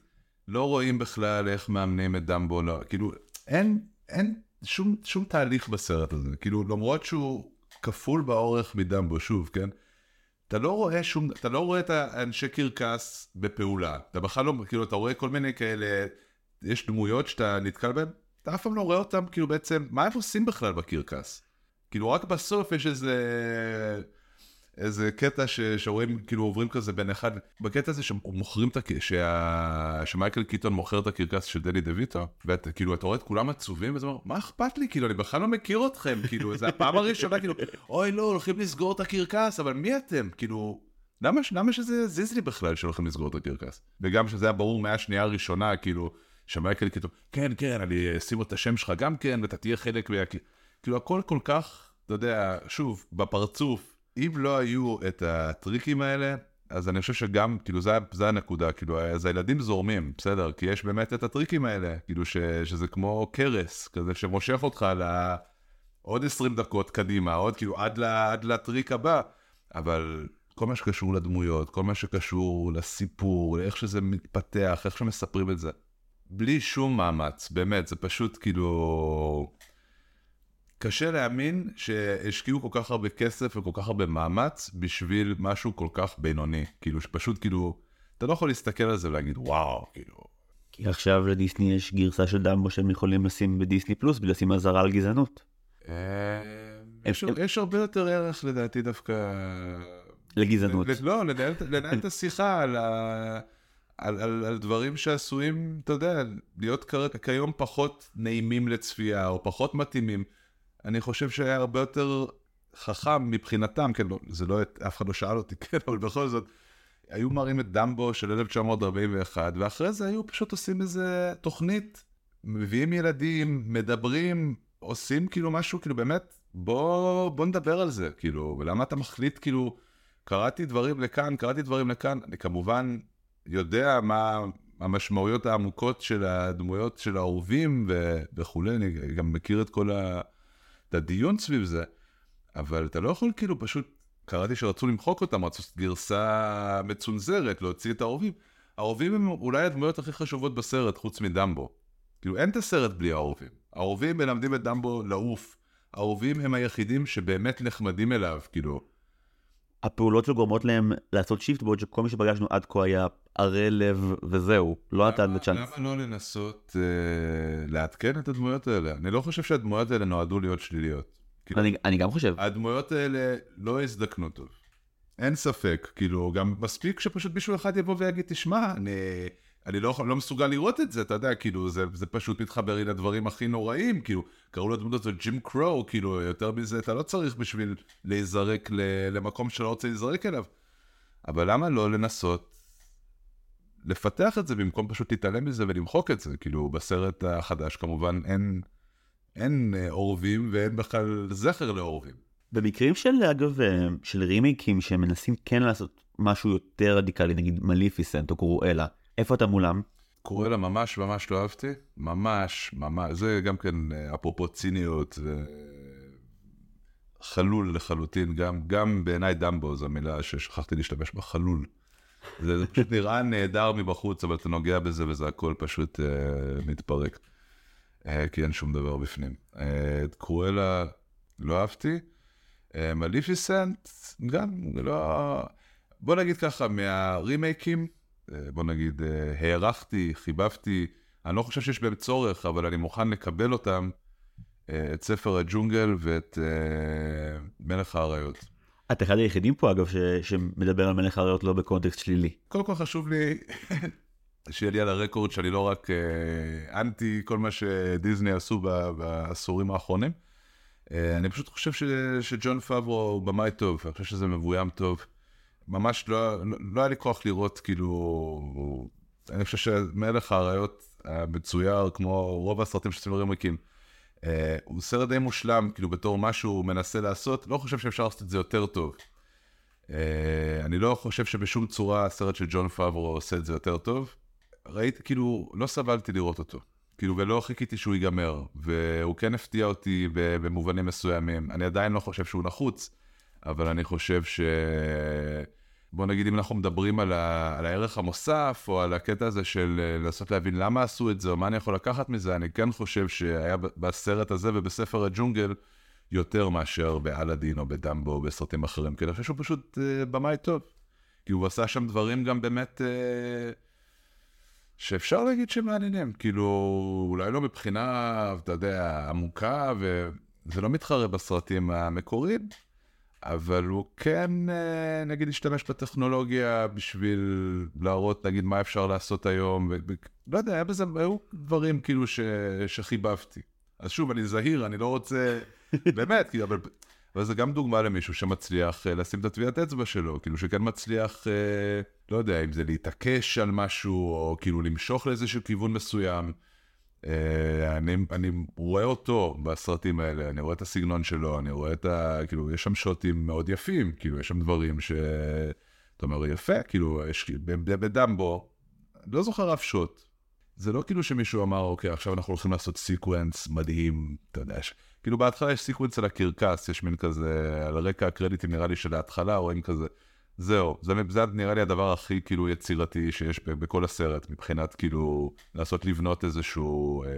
לא רואים בכלל איך מאמנים את דמבו, לא, כאילו, אין, אין שום, שום תהליך בסרט הזה, כאילו, למרות שהוא כפול באורך מדמבו, שוב, כן? אתה לא רואה שום, אתה לא רואה את האנשי קרקס בפעולה, אתה בכלל לא, כאילו, אתה רואה כל מיני כאלה, יש דמויות שאתה נתקל בהן, אתה אף פעם לא רואה אותם, כאילו, בעצם, מה הם עושים בכלל בקרקס? כאילו, רק בסוף יש איזה... איזה קטע שרואים, כאילו עוברים כזה בין אחד, בקטע הזה שמוכרים את הקרקס, שה... שמייקל קיטון מוכר את הקרקס של דני דה ויטו, ואתה כאילו, אתה רואה את כולם עצובים, ואתה אומר, מה אכפת לי, כאילו, אני בכלל לא מכיר אתכם, כאילו, זה הפעם הראשונה, כאילו, אוי לא, הולכים לסגור את הקרקס, אבל מי אתם? כאילו, למה, למה שזה יזיז לי בכלל שהולכים לסגור את הקרקס? וגם שזה היה ברור מהשנייה הראשונה, כאילו, שמייקל קיטון, כן, כן, אני אשים את השם שלך גם כן, ואתה תהיה חלק מה... כאילו, הכל כל כך, אתה יודע, שוב, בפרצוף, אם לא היו את הטריקים האלה, אז אני חושב שגם, כאילו, זה, זה הנקודה, כאילו, אז הילדים זורמים, בסדר? כי יש באמת את הטריקים האלה, כאילו, ש, שזה כמו קרס, כזה שמושך אותך לעוד 20 דקות קדימה, עוד כאילו, עד, לה, עד לטריק הבא, אבל כל מה שקשור לדמויות, כל מה שקשור לסיפור, לאיך שזה מתפתח, איך שמספרים את זה, בלי שום מאמץ, באמת, זה פשוט כאילו... קשה להאמין שהשקיעו כל כך הרבה כסף וכל כך הרבה מאמץ בשביל משהו כל כך בינוני. כאילו, שפשוט כאילו, אתה לא יכול להסתכל על זה ולהגיד וואו, כאילו. כי עכשיו לדיסני יש גרסה של דמבו שהם יכולים לשים בדיסני פלוס בגלל לשים אזהרה על גזענות. אה, יש הרבה יותר ערך לדעתי דווקא... לגזענות. לא, לנהל את השיחה על ה... על, על, על דברים שעשויים, אתה יודע, להיות כיום פחות נעימים לצפייה, או פחות מתאימים. אני חושב שהיה הרבה יותר חכם מבחינתם, כן, לא, זה לא, אף אחד לא שאל אותי, כן, אבל בכל זאת, היו מראים את דמבו של 1941, ואחרי זה היו פשוט עושים איזה תוכנית, מביאים ילדים, מדברים, עושים כאילו משהו, כאילו באמת, בוא, בוא נדבר על זה, כאילו, ולמה אתה מחליט, כאילו, קראתי דברים לכאן, קראתי דברים לכאן, אני כמובן יודע מה המשמעויות העמוקות של הדמויות של האהובים וכולי, אני גם מכיר את כל ה... את הדיון סביב זה, אבל אתה לא יכול כאילו פשוט, קראתי שרצו למחוק אותם, רצו גרסה מצונזרת, להוציא את האהובים. האהובים הם אולי הדמויות הכי חשובות בסרט, חוץ מדמבו. כאילו אין את הסרט בלי האהובים. האהובים מלמדים את דמבו לעוף. האהובים הם היחידים שבאמת נחמדים אליו, כאילו. הפעולות שגורמות להם לעשות שיפט בעוד שכל מי שפגשנו עד כה היה ערי לב וזהו, לא נתן בצ'אנס. למה לא לנסות אה, לעדכן את הדמויות האלה? אני לא חושב שהדמויות האלה נועדו להיות שליליות. כאילו, אני, אני גם חושב. הדמויות האלה לא הזדקנו טוב. אין ספק, כאילו, גם מספיק שפשוט מישהו אחד יבוא ויגיד, תשמע, אני... אני לא, לא מסוגל לראות את זה, אתה יודע, כאילו, זה, זה פשוט מתחבר לי לדברים הכי נוראים, כאילו, קראו לדמות הזאת ג'ים קרו, כאילו, יותר מזה אתה לא צריך בשביל להיזרק למקום שלא רוצה להיזרק אליו. אבל למה לא לנסות לפתח את זה במקום פשוט להתעלם מזה ולמחוק את זה? כאילו, בסרט החדש כמובן אין, אין אה, אורבים ואין בכלל זכר לאורבים. במקרים של, אגב, אה, של רימייקים שמנסים כן לעשות משהו יותר רדיקלי, נגיד מליפיסנט או קרואלה, איפה אתה מולם? קורא לה ממש ממש לא אהבתי, ממש ממש, זה גם כן אה, אפרופו ציניות, חלול לחלוטין, גם, גם בעיניי דמבו זו מילה ששכחתי להשתמש בה, חלול. זה, פשוט נראה נהדר מבחוץ, אבל אתה נוגע בזה וזה הכל פשוט uh, מתפרק. Uh, כי אין שום דבר בפנים. את uh, קרואלה לא אהבתי. Uh, מליפיסנט, גם לא... בוא נגיד ככה, מהרימייקים, אה, בוא נגיד, אה, הערכתי, חיבבתי, אני לא חושב שיש בהם צורך, אבל אני מוכן לקבל אותם, אה, את ספר הג'ונגל ואת מלך האריות. את אחד היחידים פה, אגב, ש... שמדבר על מלך האריות לא בקונטקסט שלילי. קודם כל חשוב לי שיהיה לי על הרקורד שאני לא רק אנטי כל מה שדיסני עשו בעשורים האחרונים. אני פשוט חושב ש... שג'ון פאברו הוא במאי טוב, אני חושב שזה מבוים טוב. ממש לא, לא, לא היה לי כוח לראות, כאילו, אני חושב שמלך האריות המצויר, כמו רוב הסרטים שעושים דברים ריקים, הוא סרט די מושלם, כאילו, בתור מה שהוא מנסה לעשות, לא חושב שאפשר לעשות את זה יותר טוב. אה, אני לא חושב שבשום צורה הסרט של ג'ון פאברו עושה את זה יותר טוב. ראיתי, כאילו, לא סבלתי לראות אותו. כאילו, ולא חיכיתי שהוא ייגמר, והוא כן הפתיע אותי במובנים מסוימים. אני עדיין לא חושב שהוא נחוץ, אבל אני חושב ש... בוא נגיד אם אנחנו מדברים על, ה, על הערך המוסף, או על הקטע הזה של אה, לנסות להבין למה עשו את זה, או מה אני יכול לקחת מזה, אני כן חושב שהיה בסרט הזה ובספר הג'ונגל יותר מאשר באלאדין או בדמבו או בסרטים אחרים, כי אני חושב שהוא פשוט uh, במאי טוב. כי הוא עשה שם דברים גם באמת uh, שאפשר להגיד שמעניינים, כאילו אולי לא מבחינה, אתה יודע, עמוקה, וזה לא מתחרה בסרטים המקוריים. אבל הוא כן, אה, נגיד, השתמש בטכנולוגיה בשביל להראות, נגיד, מה אפשר לעשות היום. ו- לא יודע, היה בזה, היו דברים כאילו ש- שחיבבתי. אז שוב, אני זהיר, אני לא רוצה, באמת, כאילו, אבל, אבל זה גם דוגמה למישהו שמצליח אה, לשים את הטביעת אצבע שלו, כאילו שכן מצליח, אה, לא יודע, אם זה להתעקש על משהו, או כאילו למשוך לאיזשהו כיוון מסוים. אה, אני, אני רואה אותו בסרטים האלה, אני רואה את הסגנון שלו, אני רואה את ה... כאילו, יש שם שוטים מאוד יפים, כאילו, יש שם דברים ש... אתה אומר, יפה, כאילו, יש... בדמבו, לא זוכר אף שוט. זה לא כאילו שמישהו אמר, אוקיי, עכשיו אנחנו הולכים לעשות סיקוונס מדהים, אתה יודע, ש... כאילו בהתחלה יש סיקוונס על הקרקס, יש מין כזה, על רקע הקרדיטים נראה לי של ההתחלה, רואים כזה, זהו, זה, זה נראה לי הדבר הכי כאילו יצירתי שיש בכל הסרט, מבחינת כאילו לעשות לבנות איזשהו, אה,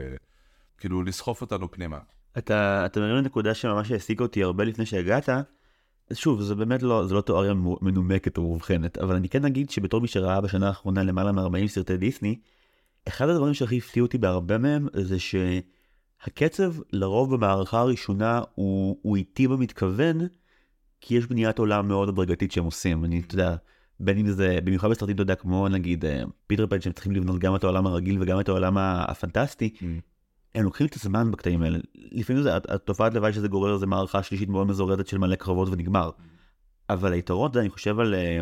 כאילו לסחוף אותנו פנימה. אתה, אתה מרים לנקודה שממש העסיקה אותי הרבה לפני שהגעת. שוב, זה באמת לא, זה לא תיאוריה מנומקת או מובחנת, אבל אני כן אגיד שבתור מי שראה בשנה האחרונה למעלה מ-40 סרטי דיסני, אחד הדברים שהכי הפתיע אותי בהרבה מהם זה שהקצב לרוב במערכה הראשונה הוא, הוא איטי במתכוון, כי יש בניית עולם מאוד הדרגתית שהם עושים. אני, אתה יודע, בין אם זה, במיוחד בסרטים, אתה יודע, כמו נגיד אה, פיטר פן, שהם צריכים לבנות גם את העולם הרגיל וגם את העולם הפנטסטי, mm. הם לוקחים את הזמן בקטעים האלה. לפעמים זה, התופעת לוואי שזה גורר זה מערכה שלישית מאוד מזורדת של מלא קרבות ונגמר. Mm. אבל היתרון זה, אני חושב על, אה,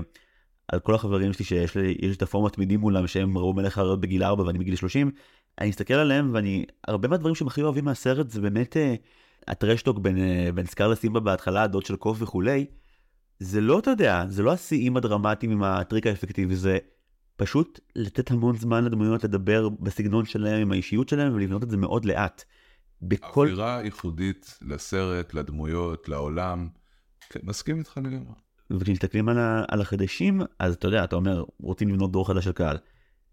על כל החברים שלי שיש לי, יש את הפורמט תמידים מולם שהם ראו מלך האריות בגיל 4 ואני בגיל 30, אני מסתכל עליהם ואני, הרבה מהדברים שהם הכי אוהבים מהסרט זה באמת אה, הטרשטוק בין, בין סקארלה סימבה בהתחלה, הדוד של קוף וכולי. זה לא, אתה יודע, זה לא השיאים הדרמטיים עם הטריק האפקטיבי, זה פשוט לתת המון זמן לדמויות לדבר בסגנון שלהם, עם האישיות שלהם, ולבנות את זה מאוד לאט. בכל... אווירה ייחודית לסרט, לדמויות, לעולם. כן, מסכים איתך לגמרי. וכשמסתכלים על, על החדשים, אז אתה יודע, אתה אומר, רוצים לבנות דור חדש של קהל.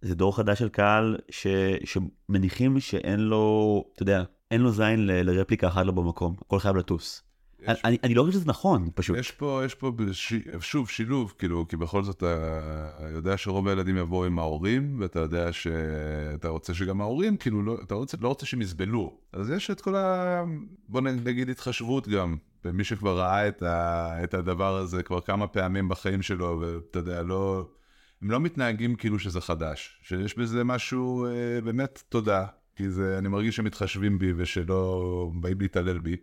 זה דור חדש של קהל ש, שמניחים שאין לו, אתה יודע, אין לו זין ל, לרפליקה אחת לא במקום, הכל חייב לטוס. יש... אני, אני לא חושב שזה נכון, פשוט. יש פה, יש פה ש... שוב שילוב, כאילו, כי בכל זאת אתה יודע שרוב הילדים יבואו עם ההורים, ואתה יודע שאתה רוצה שגם ההורים, כאילו, לא, אתה רוצה, לא רוצה שהם יסבלו. אז יש את כל ה... בוא נגיד התחשבות גם, במי שכבר ראה את, ה... את הדבר הזה כבר כמה פעמים בחיים שלו, ואתה יודע, לא... הם לא מתנהגים כאילו שזה חדש, שיש בזה משהו, אה, באמת תודה, כי זה, אני מרגיש שמתחשבים בי ושלא באים להתעלל בי.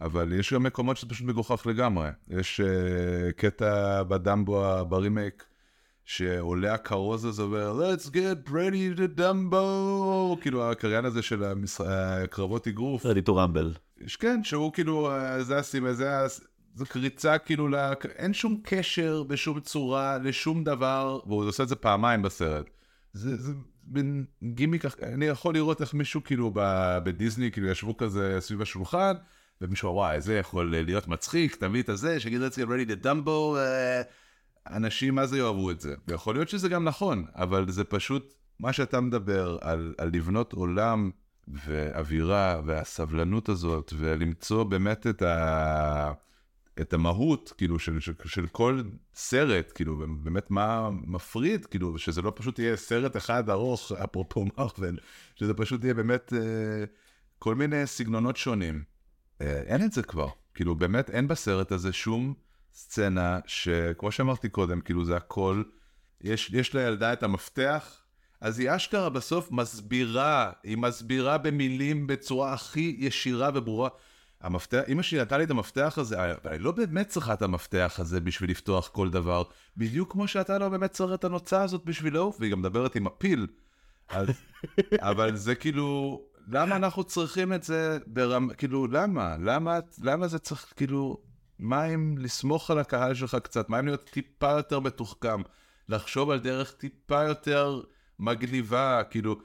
אבל יש גם מקומות שזה פשוט מגוחך לגמרי. יש uh, קטע בדמבו ברימייק, שעולה הכרוז הזה ואומר, let's get ready to dumbo, כאילו הקריין הזה של המש... הקרבות אגרוף. ready to rumble. כן, שהוא כאילו, אה, זה הסיבה, זה ה... זו קריצה כאילו, לה... אין שום קשר בשום צורה לשום דבר, והוא עושה את זה פעמיים בסרט. זה, זה מין גימיק, אני יכול לראות איך מישהו כאילו בדיסני, כאילו ישבו כזה סביב השולחן, ומישהו וואי, זה יכול להיות מצחיק, תביא את הזה, שיגיד let's get ready to dumbo, אנשים מה זה יאהבו את זה. ויכול להיות שזה גם נכון, אבל זה פשוט, מה שאתה מדבר על, על לבנות עולם ואווירה והסבלנות הזאת, ולמצוא באמת את, ה, את המהות, כאילו, של, של, של כל סרט, כאילו, באמת מה מפריד, כאילו, שזה לא פשוט יהיה סרט אחד ארוך, אפרופו מרוויל, שזה פשוט יהיה באמת אה, כל מיני סגנונות שונים. אה, אין את זה כבר. כאילו, באמת אין בסרט הזה שום סצנה שכמו שאמרתי קודם, כאילו זה הכל, יש, יש לילדה את המפתח, אז היא אשכרה בסוף מסבירה, היא מסבירה במילים בצורה הכי ישירה וברורה. המפתח, אמא שלי נתנה לי את המפתח הזה, אבל אני לא באמת צריכה את המפתח הזה בשביל לפתוח כל דבר, בדיוק כמו שאתה לא באמת צריך את הנוצה הזאת בשבילו, והיא גם מדברת עם הפיל. אז, אבל זה כאילו, למה אנחנו צריכים את זה ברמה, כאילו, למה? למה? למה זה צריך, כאילו, מה אם לסמוך על הקהל שלך קצת? מה אם להיות טיפה יותר מתוחכם? לחשוב על דרך טיפה יותר מגניבה, כאילו,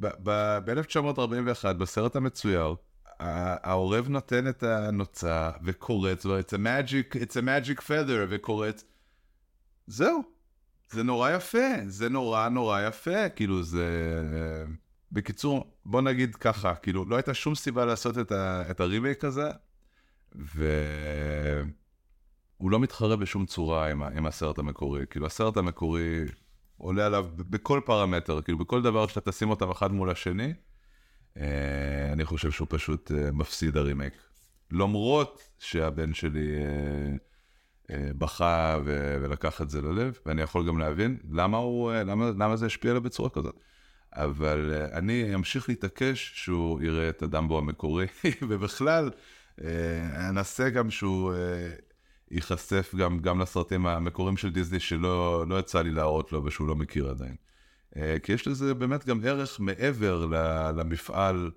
ב-1941, בסרט המצויר, העורב נותן את הנוצה וקורץ, it's a magic, it's a magic feather, וקורץ. זהו, זה נורא יפה, זה נורא נורא יפה, כאילו זה... בקיצור, בוא נגיד ככה, כאילו, לא הייתה שום סיבה לעשות את, ה, את הרימייק הזה, והוא לא מתחרה בשום צורה עם, עם הסרט המקורי. כאילו, הסרט המקורי עולה עליו בכל פרמטר, כאילו, בכל דבר שאתה תשים אותם אחד מול השני, אני חושב שהוא פשוט אה, מפסיד הרימייק. למרות שהבן שלי... אה, אה, בכה ולקח את זה ללב, ואני יכול גם להבין למה, הוא, אה, למה, למה זה השפיע עליו בצורה כזאת. אבל אה, אני אמשיך להתעקש שהוא יראה את הדמבו המקורי, ובכלל, אה, אנסה גם שהוא אה, ייחשף גם, גם לסרטים המקוריים של דיסני שלא לא יצא לי להראות לו ושהוא לא מכיר עדיין. אה, כי יש לזה באמת גם ערך מעבר למפעל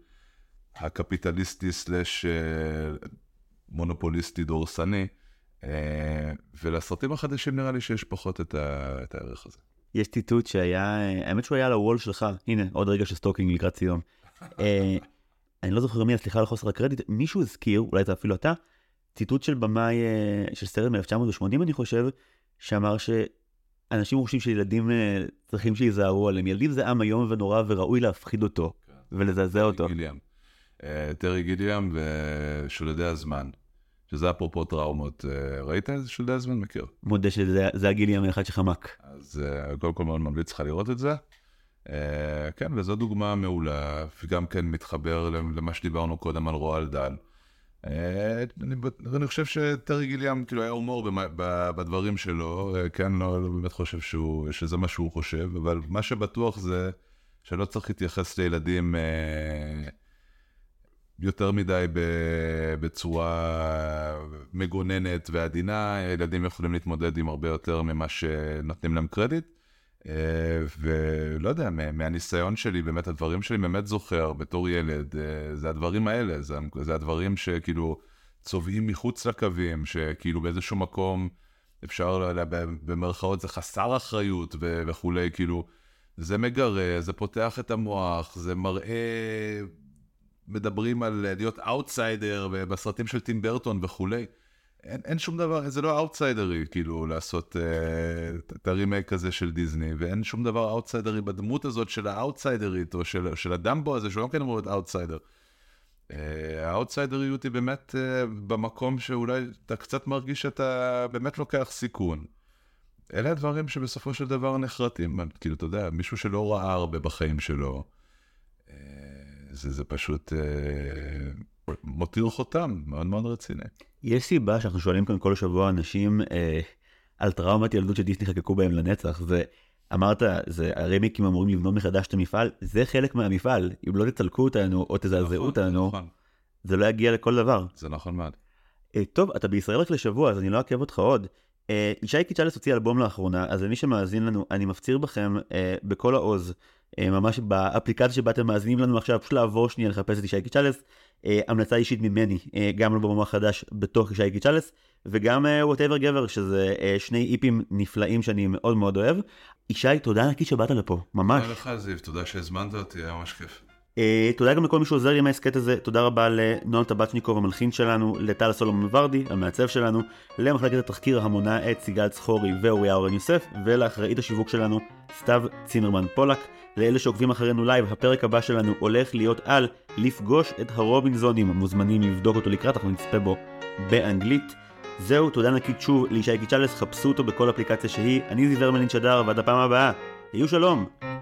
הקפיטליסטי סלאש אה, מונופוליסטי דורסני, אה, ולסרטים החדשים נראה לי שיש פחות את, ה, את הערך הזה. יש ציטוט שהיה, האמת שהוא היה על ה wall שלך, הנה, עוד רגע של stalking לקראת סיום. אני לא זוכר מי, סליחה על חוסר הקרדיט, מישהו הזכיר, אולי זה אפילו אתה, ציטוט של במאי של סרט מ-1980 אני חושב, שאמר שאנשים חושבים שילדים אה, צריכים שייזהרו עליהם. ילדים זה עם איום ונורא וראוי להפחיד אותו ולזעזע אותו. גיליאם. אה, טרי גיליאם ושודדי הזמן, שזה אפרופו טראומות. אה, ראית איזה שודדי הזמן? מכיר. מודה שזה זה הגיליאם האחד שחמק. אז אה, קודם כל מאוד ממליץ לך לראות את זה. אה, כן, וזו דוגמה מעולה, וגם כן מתחבר למה שדיברנו קודם על רועל דל. אה, אני, חושב שטרי גיליאם, כאילו, היה הומור בדברים שלו, אה, כן, לא, לא באמת חושב שזה מה שהוא חושב, אבל מה שבטוח זה שלא צריך להתייחס לילדים אה, יותר מדי בצורה מגוננת ועדינה, ילדים יכולים להתמודד עם הרבה יותר ממה שנותנים להם קרדיט. אה, ולא יודע, מה- מהניסיון שלי, באמת הדברים שלי באמת זוכר בתור ילד, אה, זה הדברים האלה, זה, זה הדברים שכאילו צובעים מחוץ לקווים, שכאילו באיזשהו מקום אפשר, ל- ל- במרכאות זה חסר אחריות ו- וכולי, כאילו, זה מגרה, זה פותח את המוח, זה מראה, מדברים על להיות אאוטסיידר בסרטים של טים ברטון וכולי. אין, אין שום דבר, זה לא אאוטסיידרי, כאילו, לעשות אה, את הרימייק הזה של דיסני, ואין שום דבר אאוטסיידרי בדמות הזאת של האאוטסיידרית, או של, של הדמבו הזה, שהוא גם כן אמור להיות אאוטסיידר. האאוטסיידריות היא באמת אה, במקום שאולי אתה קצת מרגיש שאתה באמת לוקח סיכון. אלה הדברים שבסופו של דבר נחרטים, כאילו, אתה יודע, מישהו שלא ראה הרבה בחיים שלו, אה, זה, זה פשוט אה, מותיר חותם מאוד מאוד רציני. יש סיבה שאנחנו שואלים כאן כל שבוע אנשים אה, על טראומת ילדות שדיסני חקקו בהם לנצח, ואמרת, זה הרימיקים אמורים לבנות מחדש את המפעל, זה חלק מהמפעל, אם לא תצלקו אותנו או תזעזעו נכון, אותנו, נכון, זה לא יגיע לכל דבר. זה נכון מאוד. אה, טוב, אתה בישראל רק לשבוע, אז אני לא אעכב אותך עוד. אה, ישי קיצ'לס הוציא אלבום לאחרונה, אז למי שמאזין לנו, אני מפציר בכם אה, בכל העוז, ממש באפליקציה שבה אתם מאזינים לנו עכשיו, פשוט לעבור שנייה לחפש את ישי קיצ'לס. אה, המלצה אישית ממני, אה, גם אלבום החדש בתוך ישי קיצ'לס, וגם whatever גבר, שזה אה, שני EPים נפלאים שאני מאוד מאוד אוהב. ישי, תודה ענקית שבאת לפה, ממש. תודה לך זיו, תודה שהזמנת אותי, היה ממש כיף. Uh, תודה גם לכל מי שעוזר לי עם ההסכת הזה, תודה רבה לנועם טבצ'ניקוב המלחין שלנו, לטל סולומון ורדי, המעצב שלנו, למחלקת התחקיר המונה את סיגל צחורי ואוריה אורן יוסף, ולאחראית השיווק שלנו, סתיו צימרמן פולק. לאלה שעוקבים אחרינו live, הפרק הבא שלנו הולך להיות על לפגוש את הרובינזונים, מוזמנים לבדוק אותו לקראת, אנחנו נצפה בו באנגלית. זהו, תודה ענקית שוב לישי קיצ'לס, חפשו אותו בכל אפליקציה שהיא, אני זיו, ומר לינשדר, ועד הפעם הבאה, היו שלום!